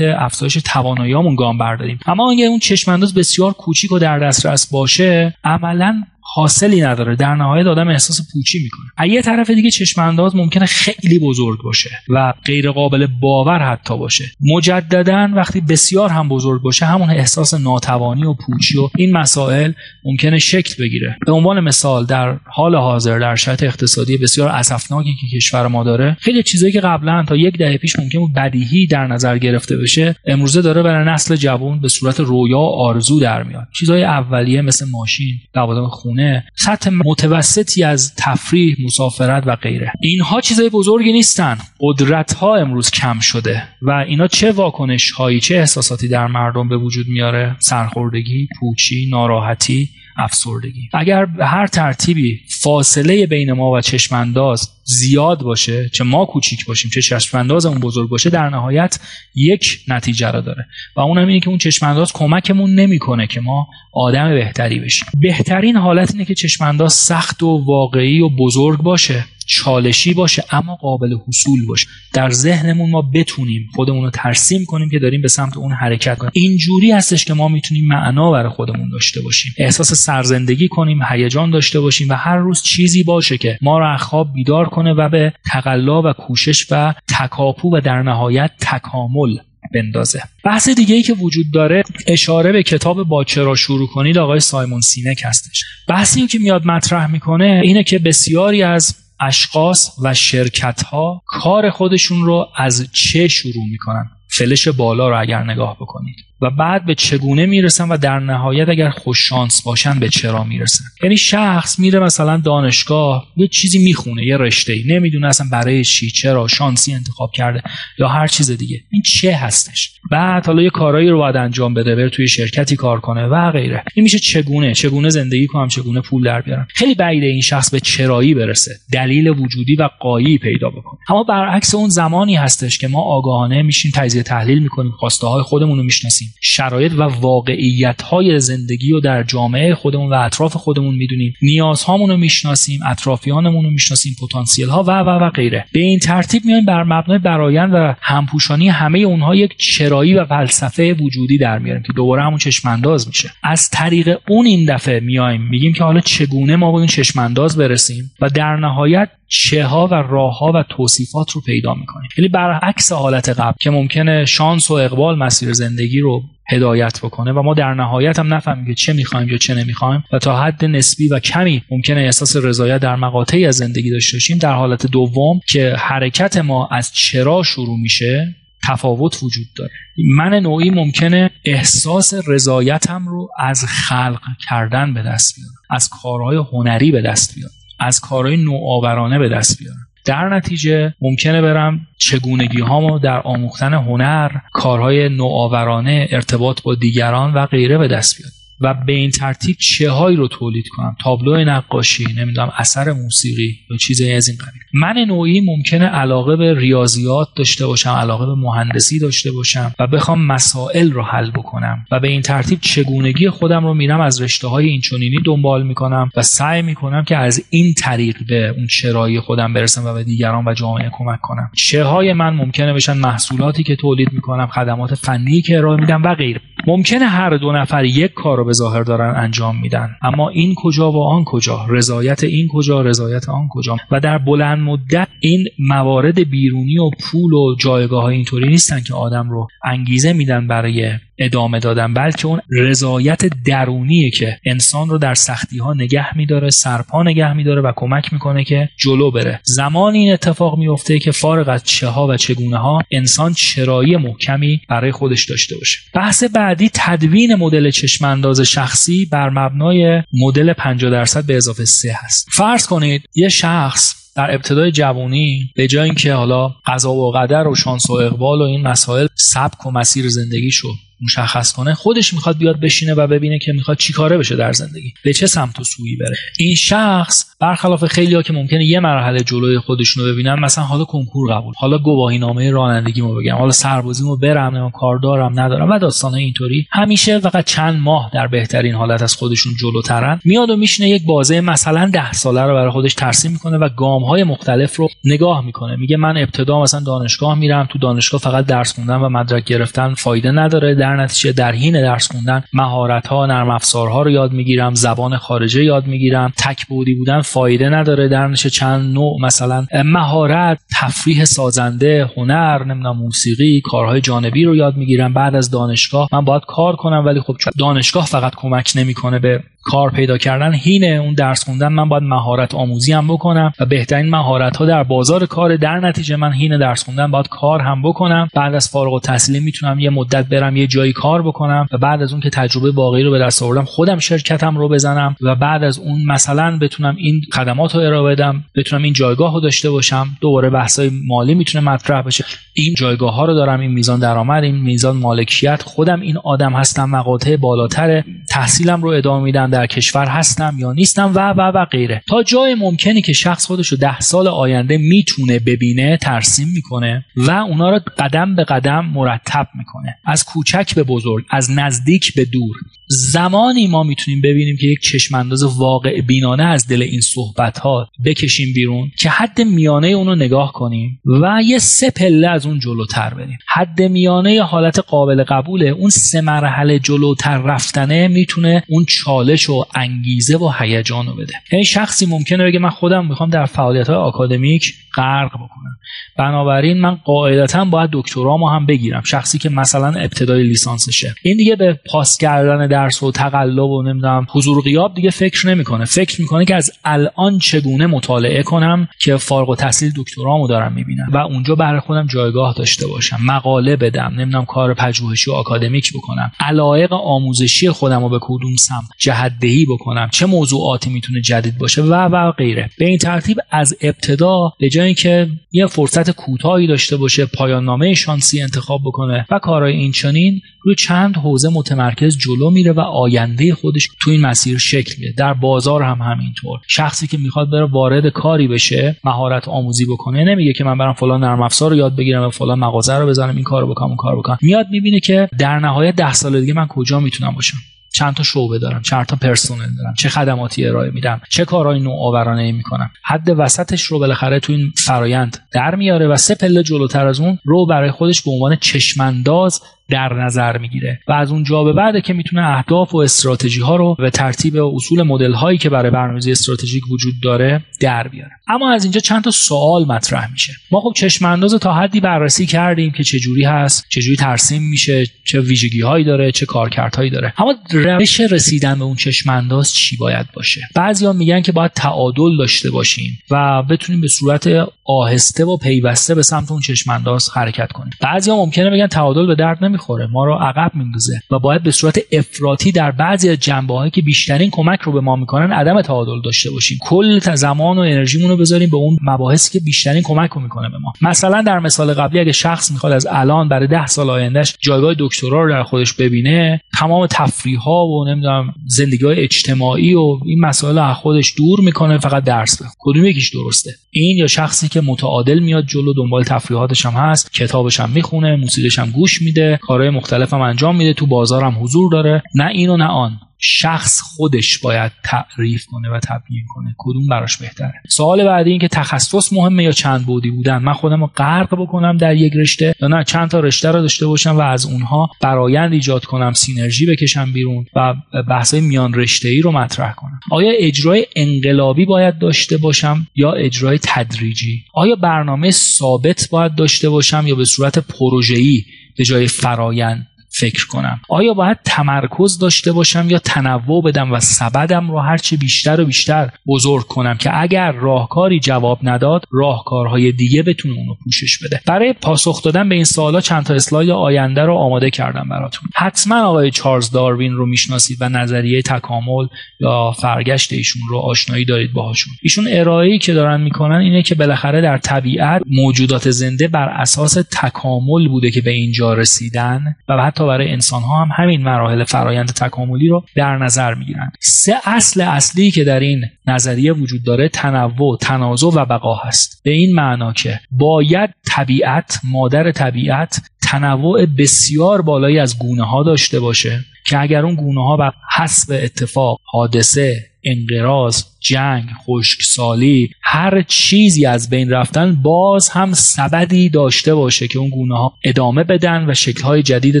افزایش تواناییامون گام برداریم. اما اگه اون چشم انداز بسیار کوچیک و در دسترس باشه عملا حاصلی نداره. در نهایت آدم احساس پوچی می‌کنه. از یه طرف دیگه چشم انداز ممکنه خیلی بزرگ باشه و غیر قابل باور حتی باشه. مجددا وقتی بسیار هم بزرگ باشه همون احساس ناتوانی و پوچی و این مسائل ممکنه شکل بگیره. به عنوان مثال در حال حاضر در شرایط اقتصادی بسیار اسفناکی که کشور ما داره خیلی چیزایی که قبلا تا یک دهه پیش ممکن بود بدیهی در نظر گرفته بشه امروزه داره برای نسل جوان به صورت رویا آرزو در میاد. چیزهای اولیه مثل ماشین لوازم خونه سطح متوسطی از تفریح مسافرت و غیره. اینها چیزای بزرگی نیستن. قدرت ها امروز کم شده و اینا چه واکنش هایی چه احساساتی در مردم به وجود میاره؟ سرخوردگی پوچی ناراحتی افسردگی. اگر به هر ترتیبی فاصله بین ما و چشمانداز زیاد باشه چه ما کوچیک باشیم چه چشمانداز اون بزرگ باشه در نهایت یک نتیجه را داره. و اون هم اینه که اون چشمانداز کمکمون نمی‌کنه که ما آدم بهتری بشیم. بهترین حالت اینه که چشمانداز سخت و واقعی و بزرگ باشه چالشی باشه اما قابل حصول باشه. در ذهنمون ما بتونیم خودمون رو ترسیم کنیم که داریم به سمت اون حرکت کنیم. اینجوری هستش که ما می‌تونیم معنا برای خودمون داشته باشیم. احساس سرزندگی کنیم هیجان داشته باشیم و هر روز چیزی باشه که ما رو از خواب بیدار و به تقلا و کوشش و تکاپو و در نهایت تکامل بندازه. بحث دیگه ای که وجود داره اشاره به کتاب با چرا شروع کنید آقای سایمون سینک هستش. بحثی که میاد مطرح می‌کنه اینه که بسیاری از اشخاص و شرکت ها کار خودشون رو از چه شروع می‌کنن؟ فلش بالا رو اگر نگاه بکنید. و بعد به چگونه می‌رسن و در نهایت اگر خوششانس باشن به چرا می‌رسن؟ یعنی شخص میره مثلا دانشگاه یه چیزی می‌خونه یه رشته ای نمی‌دونه اصلا برای چی چرا شانسی انتخاب کرده یا هر چیز دیگه. این چه هستش؟ بعد حالا یه کارایی رو باید انجام بده بره توی شرکتی کار کنه و غیره. این میشه چگونه؟ چگونه زندگی کنم؟ چگونه پول در بیارم؟ خیلی بعیده این شخص به چرایی برسه دلیل وجودی و قایی پیدا بکنه. اما برعکس اون زمانی هستش که ما آگاهانه میشیم تجزیه تحلیل می‌کنیم خواسته های خودمون رو می‌شناسیم. شرایط و واقعیت های زندگی رو در جامعه خودمون و اطراف خودمون می‌دونیم. نیازهامون رو می‌شناسیم اطرافیانمون رو می‌شناسیم پتانسیل ها و و و غیره. به این ترتیب میایم بر مبنای برایند و همپوشانی همه اونها یک چرایی و فلسفه وجودی در میاریم که دوباره همون چشمانداز میشه. از طریق اون این دفعه میایم میگیم که حالا چگونه ما به این چشمانداز برسیم و در نهایت چه ها و راه ها و توصیفات رو پیدا می‌کنیم. یعنی برعکس حالت قبل که ممکنه شانس و اقبال مسیر زندگی رو هدایت بکنه و ما در نهایت هم نفهمیم که چه می‌خوایم یا چه نمی‌خوایم و تا حد نسبی و کمی ممکنه احساس رضایت در مقاطعی از زندگی داشته باشیم. در حالت دوم که حرکت ما از چرا شروع میشه تفاوت وجود داره. من نوعی ممکنه احساس رضایتم رو از خلق کردن به دست بیارم از کارهای هنری به دست بیارم از کارهای نوآورانه به دست بیارم. در نتیجه ممکنه برم چگونگی هامو در آموختن هنر کارهای نوآورانه ارتباط با دیگران و غیره به دست بیارم. و به این ترتیب چه هایی رو تولید کنم؟ تابلو نقاشی نمی‌دونم اثر موسیقی یا چیزی از این قبیل. من نوعی ممکنه علاقه به ریاضیات داشته باشم علاقه به مهندسی داشته باشم و بخوام مسائل رو حل بکنم و به این ترتیب چگونگی خودم رو میرم از رشته های اینچنینی دنبال می‌کنم و سعی می‌کنم که از این طریق به اون چرایی خودم برسم و به دیگران و جامعه کمک کنم. چه های من ممکنه بشن محصولاتی که تولید می‌کنم خدمات فنی که ارائه میدم و غیره. ممکنه هر دو نفر یک کار رو به ظاهر دارن انجام میدن. اما این کجا و آن کجا؟ رضایت این کجا رضایت آن کجا؟ و در بلند مدت این موارد بیرونی و پول و جایگاه های اینطوری نیستن که آدم رو انگیزه میدن برای ادامه دادن بلکه اون رضایت درونیه که انسان رو در سختی ها نگه میداره سرپا نگه میداره و کمک می‌کنه که جلو بره. زمانی این اتفاق میفته که فارغ از چه ها و چگونه ها انسان چرایی محکمی برای خودش داشته باشه. بحث بعدی تدوین مدل چشم انداز شخصی بر مبنای مدل 50 درصد به اضافه 3 هست. فرض کنید یه شخص در ابتدای جوانی به جای اینکه حالا قضا و قدر و شانس و اقبال و این مسائل سبک و مسیر زندگیشو مشخص کنه خودش می‌خواد بیاد بشینه و ببینه که می‌خواد چی کاره بشه در زندگی. به چه سمت و سویی بره. این شخص برخلاف خیلی ها که ممکنه یه مرحله جلوی خودشونو ببینن مثلا حالا کنکور قبول. حالا گواهی نامه رانندگیمو بگم. حالا سربازیمو برم نه کار دارم ندارم و داستان اینطوری. همیشه فقط چند ماه در بهترین حالت از خودشون جلوترن. میاد و میشینه یک بازه مثلا ده ساله رو برای خودش ترسیم می‌کنه و گام های مختلف رو نگاه می‌کنه. میگه من ابتدا مثلا دانشگاه میرم تو دانشگاه فقط درس خوندن و مدرک گرفتن فایده نداره. در نتیجه در حین درس خوندن مهارت ها نرم افزارها رو یاد می‌گیرم زبان خارجه یاد می‌گیرم. تک بودی بودن فایده نداره در نتیجه چند نوع مثلا مهارت تفریح سازنده هنر نمی‌دونم موسیقی کارهای جانبی رو یاد می‌گیرم. بعد از دانشگاه من باید کار کنم ولی خب دانشگاه فقط کمک نمی‌کنه به کار پیدا کردن هینه اون درس خوندن من باید مهارت آموزی هم بکنم و بهترین مهارت ها در بازار کار در نتیجه من هینه درس خوندن باید کار هم بکنم. بعد از فارغ التحصیلی می‌تونم یه مدت برم یه جایی کار بکنم و بعد از اون که تجربه باقی رو به دست آوردم خودم شرکتم رو بزنم و بعد از اون مثلا بتونم این خدمات رو ارائه بدم بتونم این جایگاه رو داشته باشم. دوباره بحثای مالی می‌تونه مطرح بشه. این جایگاه ها رو دارم این میزان درآمد این میزان مالکیت. خودم این آدم هستم مقاطع بالاتر تحصیلم رو ادامه میدم. در کشور هستم یا نیستم و و و غیره. تا جای ممکنی که شخص خودش رو ده سال آینده می‌تونه ببینه ترسیم می‌کنه و اونا رو قدم به قدم مرتب می‌کنه. از کوچک به بزرگ از نزدیک به دور. زمانی ما می‌تونیم ببینیم که یک چشم انداز واقع بینانه از دل این صحبت ها بکشیم بیرون که حد میانه اونو نگاه کنیم و یه سه پله از اون جلوتر بریم. حد میانه حالت قابل قبوله. اون سه مرحله جلوتر رفتنه می‌تونه اون چالش و انگیزه و هیجان رو بده. یعنی شخصی ممکنه بگه من خودم می‌خوام در فعالیت های آکادمیک غرق بکنم. بنابراین من قاعدتا باید دکترامو هم بگیرم. شخصی که مثلا ابتدای لیسانسشه. این دیگه به پاس کردن درس و تقلب و نمی‌دونم حضور غیاب دیگه فکر نمی‌کنه. فکر می‌کنه که از الان چگونه مطالعه کنم که فارغ و تحصیل دکترامو دارم می‌بینم. و اونجا برای خودم جایگاه داشته باشم. مقاله بدم نمی‌دونم کار پژوهشی و آکادمیک بکنم. علایق آموزشی خودم رو به کدوم سمت جهدهی بکنم. چه موضوعاتی می‌تونه جدید باشه و و غیره. به این ترتیب از ابتدا به جای اینکه یه فرصت کوتاهی داشته باشه پایان نامه شانسی انتخاب بکنه و کارهای اینچنین روی چند حوزه متمرکز جلو میره و آینده خودش تو این مسیر شکل میده در بازار هم همینطور. شخصی که می‌خواد بره وارد کاری بشه مهارت آموزی بکنه نمیگه که من برم فلان نرم افزار رو یاد بگیرم و فلان مغازه رو بزنم این کارو بکنم اون کار بکنم. میاد می‌بینه که در نهایت ده سال دیگه من کجا می‌تونم باشم. چند تا شعبه دارم چند تا پرسنل دارم چه خدماتی ارائه میدم چه کارهای نوآورانه می‌کنم. حد وسطش رو بالاخره تو این فرایند در میاره و سه پله جلوتر از اون رو برای خودش به عنوان چشمانداز در نظر می‌گیره. و از اونجا به بعد که می‌تونه اهداف و استراتژی ها رو به ترتیب اصول مدل هایی که برای برنامه‌ریزی استراتژیک وجود داره در بیاره. اما از اینجا چند تا سوال مطرح میشه. ما خب چشم انداز تا حدی بررسی کردیم که چه جوری هست چه جوری ترسیم میشه چه ویژگی هایی داره چه کارکردهایی داره. اما روش رسیدن به اون چشم انداز چی باید باشه؟ بعضیا میگن که باید تعادل داشته باشیم و بتونیم به صورت آهسته و پیوسته به سمت اون چشم انداز حرکت کنیم. بعضیا ممکنه بگن تعادل به درد نمی‌خوره ما رو عقب میندازه و باید به صورت افراطی در بعضی از جنبه هایی که بیشترین کمک رو به ما می‌کنن عدم تعادل داشته باشیم. کل زمان و انرژیمون رو بذاریم به اون مباحثی که بیشترین کمک رو می‌کنه به ما. مثلا در مثال قبلی اگه شخص می‌خواد از الان برای ده سال آیندهش جایگاه دکترا رو در خودش ببینه تمام تفریح ها و نمی‌دونم زندگی های اجتماعی و این مسائل از خودش دور می‌کنه فقط درس بخونه. کدوم یکیش درسته؟ این یا شخصی که متعادل میاد جلو دنبال تفریحاتش هم هست کتابش هم می‌خونه موسیقیش هم گوش میده کارهای مختلف هم انجام میده. تو بازار هم حضور داره. نه این و نه آن. شخص خودش باید تعریف کنه و تبیین کنه. کدوم براش بهتره؟ سوال بعدی این که تخصص مهمه یا چند بودی بودن؟ من خودم رو غرق بکنم در یک رشته یا نه. چند تا رشته رو داشته باشم و از اونها برایند ایجاد کنم سینرژی بکشم بیرون و بحثای میان رشته ای رو مطرح کنم. آیا اجرای انقلابی باید داشته باشم یا اجرای تدریجی؟ آیا برنامه ثابت باید داشته باشم یا به صورت پروژه‌ای به جای فرایند. فکر کنم. آیا باید تمرکز داشته باشم یا تنوع بدم و سبدم رو هرچی بیشتر و بیشتر بزرگ کنم که اگر راهکاری جواب نداد راهکارهای دیگه بتونه اونو پوشش بده. برای پاسخ دادن به این سوالا چند تا اسلاید آینده رو آماده کردم براتون. حتما آقای چارلز داروین رو می‌شناسید و نظریه تکامل یا فرگشت ایشون رو آشنایی دارید باهاشون. ایشون ارائه‌ای که دارن می‌کنن اینه که بالاخره در طبیعت موجودات زنده بر اساس تکامل بوده که به اینجا رسیدن و حتی برای انسان ها هم همین مراحل فرایند تکاملی رو در نظر می‌گیرن. سه اصل اصلی که در این نظریه وجود داره تنوع تنازع و بقا هست. به این معنا که باید طبیعت مادر طبیعت تنوع بسیار بالایی از گونه ها داشته باشه که اگر اون گونه ها بر حسب اتفاق حادثه انقراض جنگ خشکسالی هر چیزی از بین رفتن باز هم سبدی داشته باشه که اون گونه ها ادامه بدن و شکل جدید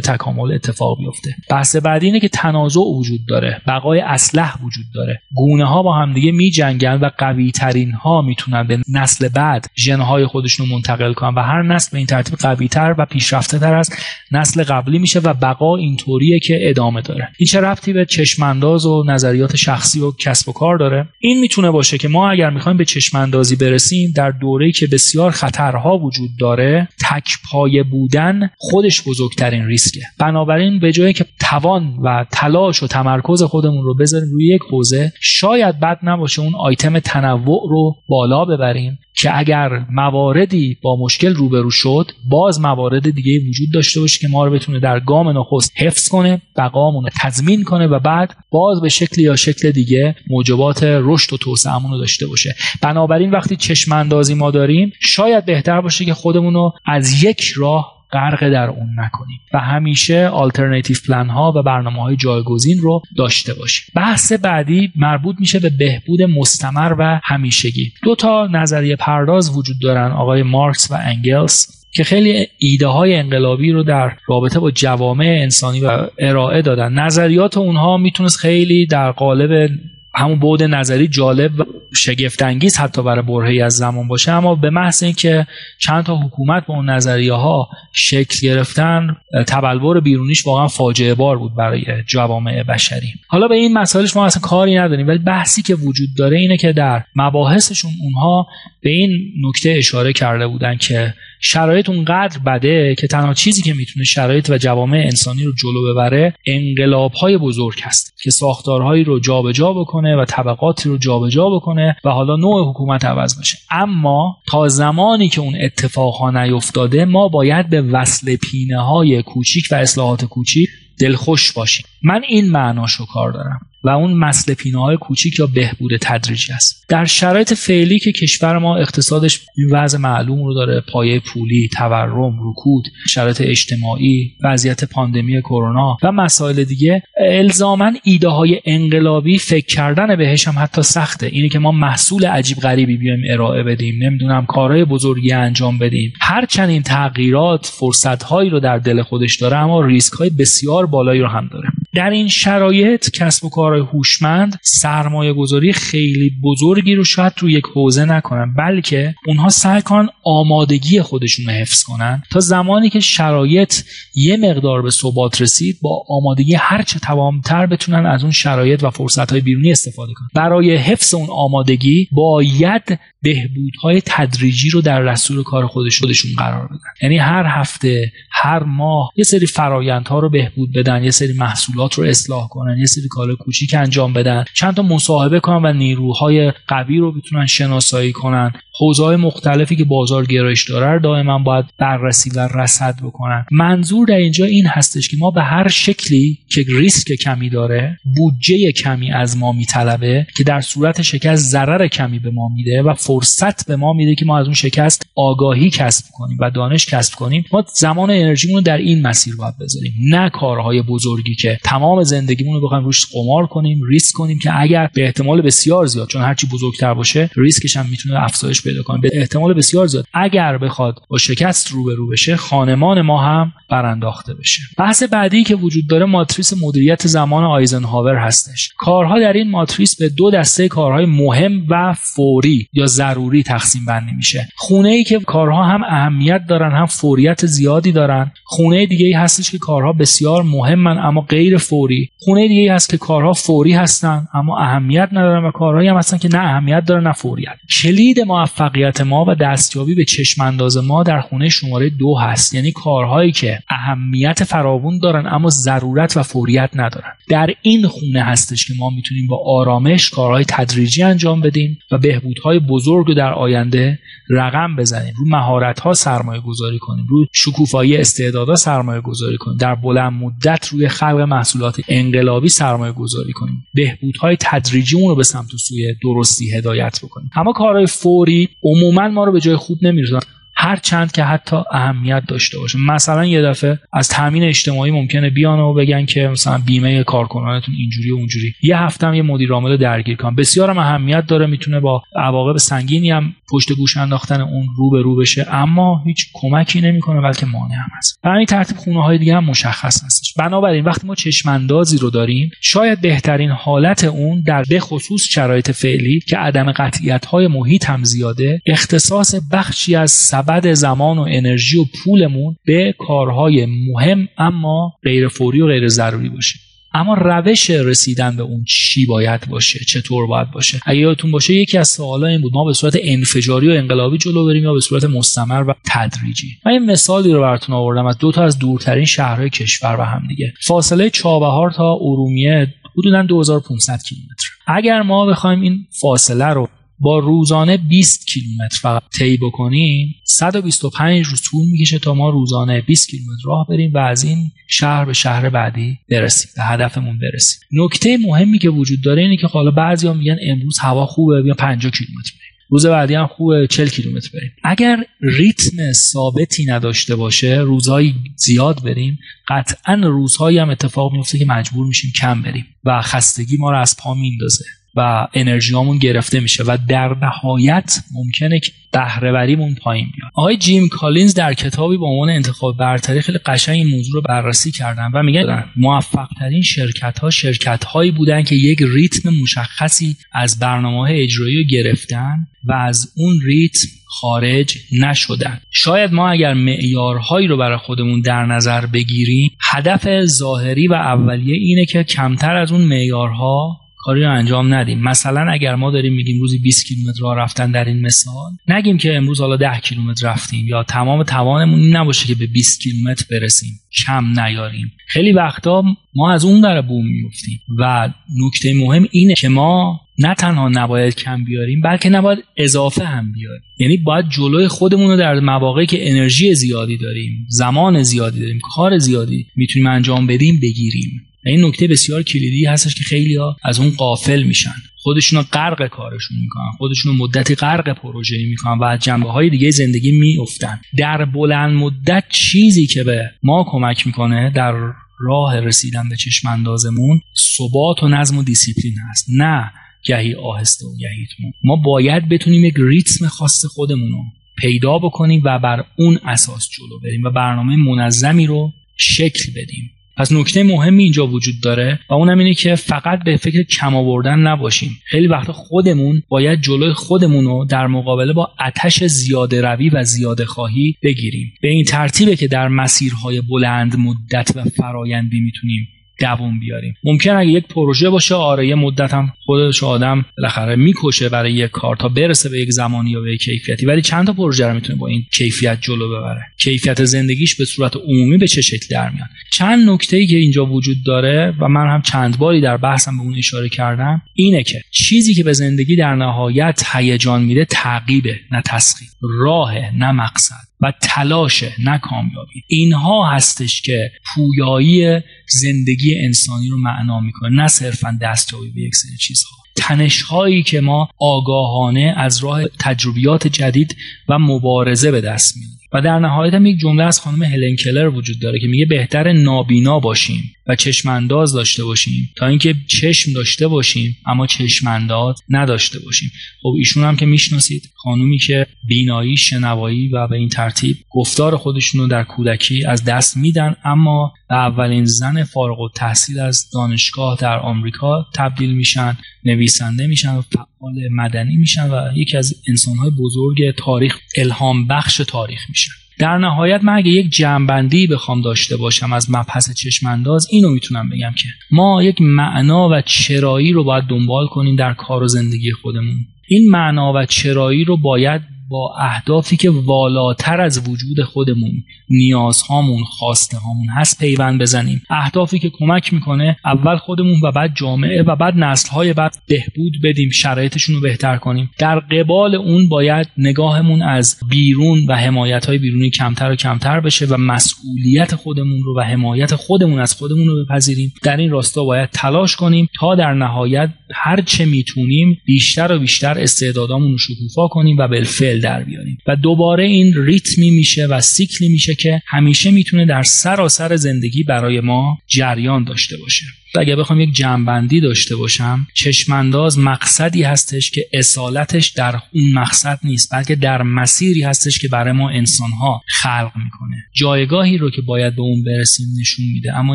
تکامل اتفاق بیفته. بحث بعدی اینه که تنازع وجود داره بقای اسلح وجود داره. گونه ها با همدیگه می جنگن و قوی ترین ها می‌تونن به نسل بعد ژن های خودشون منتقل کنن و هر نسل به این ترتیب قوی تر و پیشرفته تر از نسل قبلی میشه و بقا اینطوریه که ادامه داره. این چه ربطی به چشمانداز و نظریات شخصی و کسب و کار داره؟ این می‌تونه باشه که ما اگر می‌خوایم به چشم اندازی برسیم در دوره‌ای که بسیار خطرها وجود داره تک پایه بودن خودش بزرگترین ریسکه. بنابراین به جایی که توان و تلاش و تمرکز خودمون رو بذاریم روی یک حوزه شاید بد نباشه اون آیتم تنوع رو بالا ببریم که اگر مواردی با مشکل روبرو شد باز موارد دیگه وجود داشته باشه که ما رو بتونه در گام نخست حفظ کنه بقامون رو تضمین کنه و بعد باز به شکل یا شکل دیگه موجبات رشد و توسعهمون رو داشته باشه. بنابراین وقتی چشم اندازی ما داریم شاید بهتر باشه که خودمون رو از یک راه غرق در اون نکنیم. و همیشه آلترناتیو پلان ها و برنامه های جایگزین رو داشته باشیم. بحث بعدی مربوط میشه به بهبود مستمر و همیشگی. دو تا نظریه پرداز وجود دارن آقای مارکس و انگلس که خیلی ایده های انقلابی رو در رابطه با جوامع انسانی و ارائه دادن. نظریات اونها می‌تونست خیلی در قالب همون بعد نظری جالب و شگفتانگیز حتی برای برهی از زمان باشه. اما به محض اینکه چند تا حکومت با اون نظریه ها شکل گرفتن تبلور بیرونیش واقعا فاجعه بار بود برای جوامع بشری. حالا به این مسائلش ما اصلا کاری نداریم ولی بحثی که وجود داره اینه که در مباحثشون اونها به این نکته اشاره کرده بودن که شرایط اونقدر بده که تنها چیزی که می‌تونه شرایط و جوامع انسانی رو جلو ببره انقلاب های بزرگ هست که ساختارهایی رو جابجا جا بکنه و طبقاتی رو جابجا جا بکنه و حالا نوع حکومت عوض بشه. اما تا زمانی که اون اتفاقها نیفتاده ما باید به وصل پینه های کوچیک و اصلاحات کوچیک دلخوش باشیم. من این معناش رو کار دارم. و اون مسل پینه های کوچیک یا بهبود تدریجی است. در شرایط فعلی که کشور ما اقتصادش این وضع معلوم رو داره پایه پولی تورم رکود شرایط اجتماعی وضعیت پاندمی کرونا و مسائل دیگه الزاما ایده های انقلابی فکر کردن بهش هم حتی سخته. اینه که ما محصول عجیب غریبی بیایم ارائه بدیم نمی‌دونم کارهای بزرگی انجام بدیم. هرچند این تغییرات فرصت هایی رو در دل خودش داره اما ریسک های بسیار بالایی رو هم داره. در این شرایط کسب و کارهای هوشمند سرمایه گذاری خیلی بزرگی رو شاید روی یک حوزه نکنن بلکه اونها سعی کنن آمادگی خودشون رو حفظ کنن. تا زمانی که شرایط یه مقدار به ثبات رسید با آمادگی هرچه توامتر بتونن از اون شرایط و فرصت بیرونی استفاده کنن. برای حفظ اون آمادگی باید بهبودهای تدریجی رو در رسول کار خودش خودشون قرار بدن. یعنی هر هفته هر ماه یه سری فرایندها رو بهبود بدن یه سری محصولات رو اصلاح کنن یه سری کار کوچیک انجام بدن. چند تا مصاحبه کنن و نیروهای قوی رو بتونن شناسایی کنن. حوزه مختلفی که بازار گرایش داره دائما باید بررسی و رصد بکنن. منظور در اینجا این هستش که ما به هر شکلی که ریسک کمی داره بودجه کمی از ما میطلبه که در صورت شکست ضرر کمی به ما میده و فرصت به ما میده که ما از اون شکست آگاهی کسب کنیم و دانش کسب کنیم. ما زمان انرژیمون رو در این مسیر باید بذاریم نه کارهای بزرگی که تمام زندگیمون رو بخوایم روش قمار کنیم ریسک کنیم که اگر به احتمال بسیار زیاد چون هرچی بزرگتر باشه ریسکش هم می‌تونه افزایش پیدا کنه. به احتمال بسیار زیاد اگر بخواد با شکست روبرو بشه خانمان ما هم برانداخته بشه. بحث بعدی که وجود داره ماتریس مدیریت زمان آیزنهاور هستش. کارها در این ماتریس به دو دسته کارهای مهم و فوری یا ضروری تقسیم بندی میشه. خونه ای که کارها هم اهمیت دارن هم فوریت زیادی دارن. خونه دیگه ای هستش که کارها بسیار مهمن اما غیر فوری. خونه دیگه هست که کارها فوری هستن اما اهمیت ندارن و کارهایی هم هستن که نه اهمیت دارن نه فوریت کلید موفقیت ما و دستیابی به چشم انداز ما در خونه شماره دو هست. یعنی کارهایی که اهمیت فراوون دارن اما ضرورت و فوریت ندارن. در این خونه هستش که ما می‌تونیم با آرامش کارهای تدریجی انجام بدیم و بهبودهای بزرگ رو در آینده رقم بزنیم. رو مهارت ها سرمایه گذاری کنیم. رو شکوفایی استعدادها سرمایه گذاری کنیم. در بلند مدت روی خلق محصولات انقلابی سرمایه گذاری کنیم. بهبودهای تدریجی رو به سمت و سوی درستی هدایت بکنیم. اما کارهای فوری عموما ما رو به جای خوب نمیرسونن هر چند که حتی اهمیت داشته باشه. مثلا یه دفعه از تامین اجتماعی ممکنه بیان و بگن که مثلا بیمه کارکنانتون اینجوری و اونجوری. یه هفته هم یه مدیر عامل درگیر کن. بسیار هم اهمیت داره می‌تونه با عواقب سنگینی هم پشت گوش انداختن اون رو به رو بشه اما هیچ کمکی نمی‌کنه بلکه مانع هم هست. در این ترتیب خونه های دیگه هم مشخص هستش. بنابراین وقتی ما چشماندازی رو داریم شاید بهترین حالت اون در به خصوص شرایط فعلی که عدم قطعیت های محیط هم زیاده اختصاص بخشی از سبد زمان و انرژی و پولمون به کارهای مهم اما غیر فوری و غیر ضروری باشه. اما روش رسیدن به اون چی باید باشه چطور باید باشه؟ اگه یادتون باشه یکی از سوالا این بود ما به صورت انفجاری و انقلابی جلو بریم یا به صورت مستمر و تدریجی؟ من این مثالی رو براتون آوردم از دو تا از دورترین شهرهای کشور و هم دیگه فاصله چابهار تا ارومیه حدودا 2500 کیلومتر. اگر ما بخوایم این فاصله رو با روزانه 20 کیلومتر فقط طی بکنیم 125 روز طول می‌کشه تا ما روزانه 20 کیلومتر راه بریم و از این شهر به شهر بعدی برسیم به هدفمون برسیم. نکته مهمی که وجود داره اینه که حالا بعضیا میگن امروز هوا خوبه بیا 50 کیلومتر بریم. روز بعدی هم خوبه 40 کیلومتر بریم. اگر ریتم ثابتی نداشته باشه روزهای زیاد بریم قطعا روزهایی هم اتفاق میفته که مجبور میشیم کم بریم و خستگی ما رو از پا میندازه و انرژیامون گرفته میشه و در نهایت ممکنه که بهرهوریمون پایین بیاد. آقای جیم کالینز در کتابی با عنوان انتخاب برتری خیلی قشنگ این موضوع رو بررسی کردن و میگن موفق ترین شرکت ها شرکت هایی بودن که یک ریتم مشخصی از برنامه اجرایی رو گرفتن و از اون ریتم خارج نشدن. شاید ما اگر معیارهایی رو برای خودمون در نظر بگیریم هدف ظاهری و اولیه اینه که کمتر از اون معیارها کاری رو انجام ندیم. مثلا اگر ما داریم میگیم روزی 20 کیلومتر راه رفتن در این مثال نگیم که امروز حالا 10 کیلومتر رفتیم یا تمام توانمون این نباشه که به 20 کیلومتر برسیم کم نیاریم. خیلی وقتا ما از اون در بوم میفتیم و نکته مهم اینه که ما نه تنها نباید کم بیاریم بلکه نباید اضافه هم بیاریم. یعنی باید جلوی خودمون رو در مواقعی که انرژی زیادی داریم زمان زیادی داریم کار زیادی می‌تونیم انجام بدیم بگیریم. این نکته بسیار کلیدی هستش که خیلی ها از اون قافل میشن. خودشون رو غرق کارشون می‌کنن. خودشون رو مدتی غرق پروژه می‌کنن و از جنبه های دیگه زندگی میافتن. در بلند مدت چیزی که به ما کمک می‌کنه در راه رسیدن به چشم اندازمون ثبات و نظم و دیسیپلین هست. نه گهی آهسته و گهی ما باید بتونیم یک ریتم خاص خودمون رو پیدا بکنیم و بر اون اساس جلو بریم و برنامه منظمی رو شکل بدیم. پس نکته مهمی اینجا وجود داره و اونم اینه که فقط به فکر کم آوردن نباشیم. خیلی وقتا خودمون باید جلوی خودمون رو در مقابله با آتش زیاده روی و زیاده خواهی بگیریم. به این ترتیبه که در مسیرهای بلند مدت و فرایندی می‌تونیم دووم بیاریم. ممکن اگه یک پروژه باشه آره یه مدت هم خودش آدم بالاخره می‌کشه برای یک کار تا برسه به یک زمانی یا به یک کیفیتی. ولی چند تا پروژه رو می‌تونه با این کیفیت جلو ببره؟ کیفیت زندگیش به صورت عمومی به چه شکل در میاد؟ چند نکته ای که اینجا وجود داره و من هم چند باری در بحثم به اون اشاره کردم اینه که چیزی که به زندگی در نهایت هیجان میده تعقیبه نه تسخیر. راه نه مقصد. و تلاشه نه کامیابی اینها هستش که پویایی زندگی انسانی رو معنا می‌کنه نه صرفا دستیابی به یک سری چیزها. تنش هایی که ما آگاهانه از راه تجربیات جدید و مبارزه به دست میاریم و در نهایت هم یک جمله از خانم هلن کلر وجود داره که میگه بهتر نابینا باشیم و چشم انداز داشته باشیم تا اینکه چشم داشته باشیم اما چشم انداز نداشته باشیم. خب ایشون هم که می‌شناسید خانومی که بینایی شنوایی و به این ترتیب گفتار خودشون رو در کودکی از دست میدن. اما به اولین زن فارغ التحصیل از دانشگاه در آمریکا تبدیل میشن نویسنده میشن و فعال مدنی میشن و یکی از انسانهای بزرگ تاریخ الهام بخش تاریخ میشن. در نهایت من اگه یک جنبندی بخوام داشته باشم از مبحث چشمانداز اینو می‌تونم بگم که ما یک معنا و چرایی رو باید دنبال کنیم در کار و زندگی خودمون. این معنا و چرایی رو باید با اهدافی که والاتر از وجود خودمون نیازهامون خواسته هامون هست پیوند بزنیم. اهدافی که کمک می‌کنه اول خودمون و بعد جامعه و بعد نسلهای بعد بهبود بدیم شرایطشون رو بهتر کنیم. در قبال اون باید نگاهمون از بیرون و حمایت های بیرونی کمتر و کمتر بشه و مسئولیت خودمون رو و حمایت خودمون از خودمون رو بپذیریم. در این راستا باید تلاش کنیم تا در نهایت هر چه می‌تونیم بیشتر و بیشتر استعدادامون رو شکوفا کنیم و بالفعل در بیاریم و دوباره این ریتمی میشه و سیکلی میشه که همیشه می‌تونه در سراسر زندگی برای ما جریان داشته باشه. اگر بخوام یک جنبندی داشته باشم چشمانداز مقصدی هستش که اصالتش در اون مقصد نیست بلکه در مسیری هستش که برای ما انسانها خلق می‌کنه. جایگاهی رو که باید به اون برسیم نشون میده. اما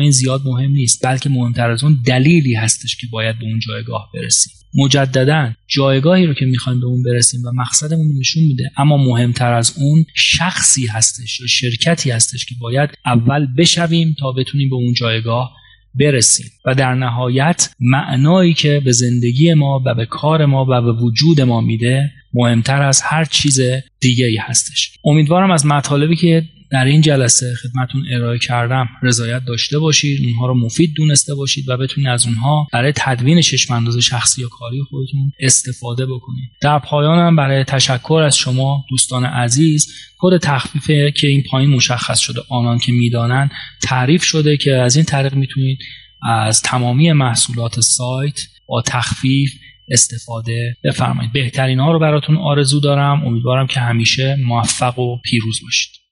این زیاد مهم نیست بلکه مهمتر از اون دلیلی هستش که باید به اون جایگاه برسیم. مجددا جایگاهی رو که می‌خوایم به اون برسیم و مقصدمون نشون میده. اما مهمتر از اون شخصی هستش یا شرکتی هستش که باید اول بشویم تا بتونیم به اون جایگاه برسیم. و در نهایت معنایی که به زندگی ما و به کار ما و به وجود ما میده مهمتر از هر چیز دیگه ای هستش. امیدوارم از مطالبی که در این جلسه خدمتون ارائه کردم. رضایت داشته باشید اونها رو مفید دونسته باشید و بتونید از اونها برای تدوین چشمانداز شخصی یا کاری خودتون استفاده بکنید. در پایانم برای تشکر از شما دوستان عزیز کد تخفیف که این پایین مشخص شده آنان که می‌دانند تعریف شده که از این طریق می‌تونید از تمامی محصولات سایت با تخفیف استفاده بفرمایید. بهترین ها رو براتون آرزو دارم. امیدوارم که همیشه موفق و پیروز باشید.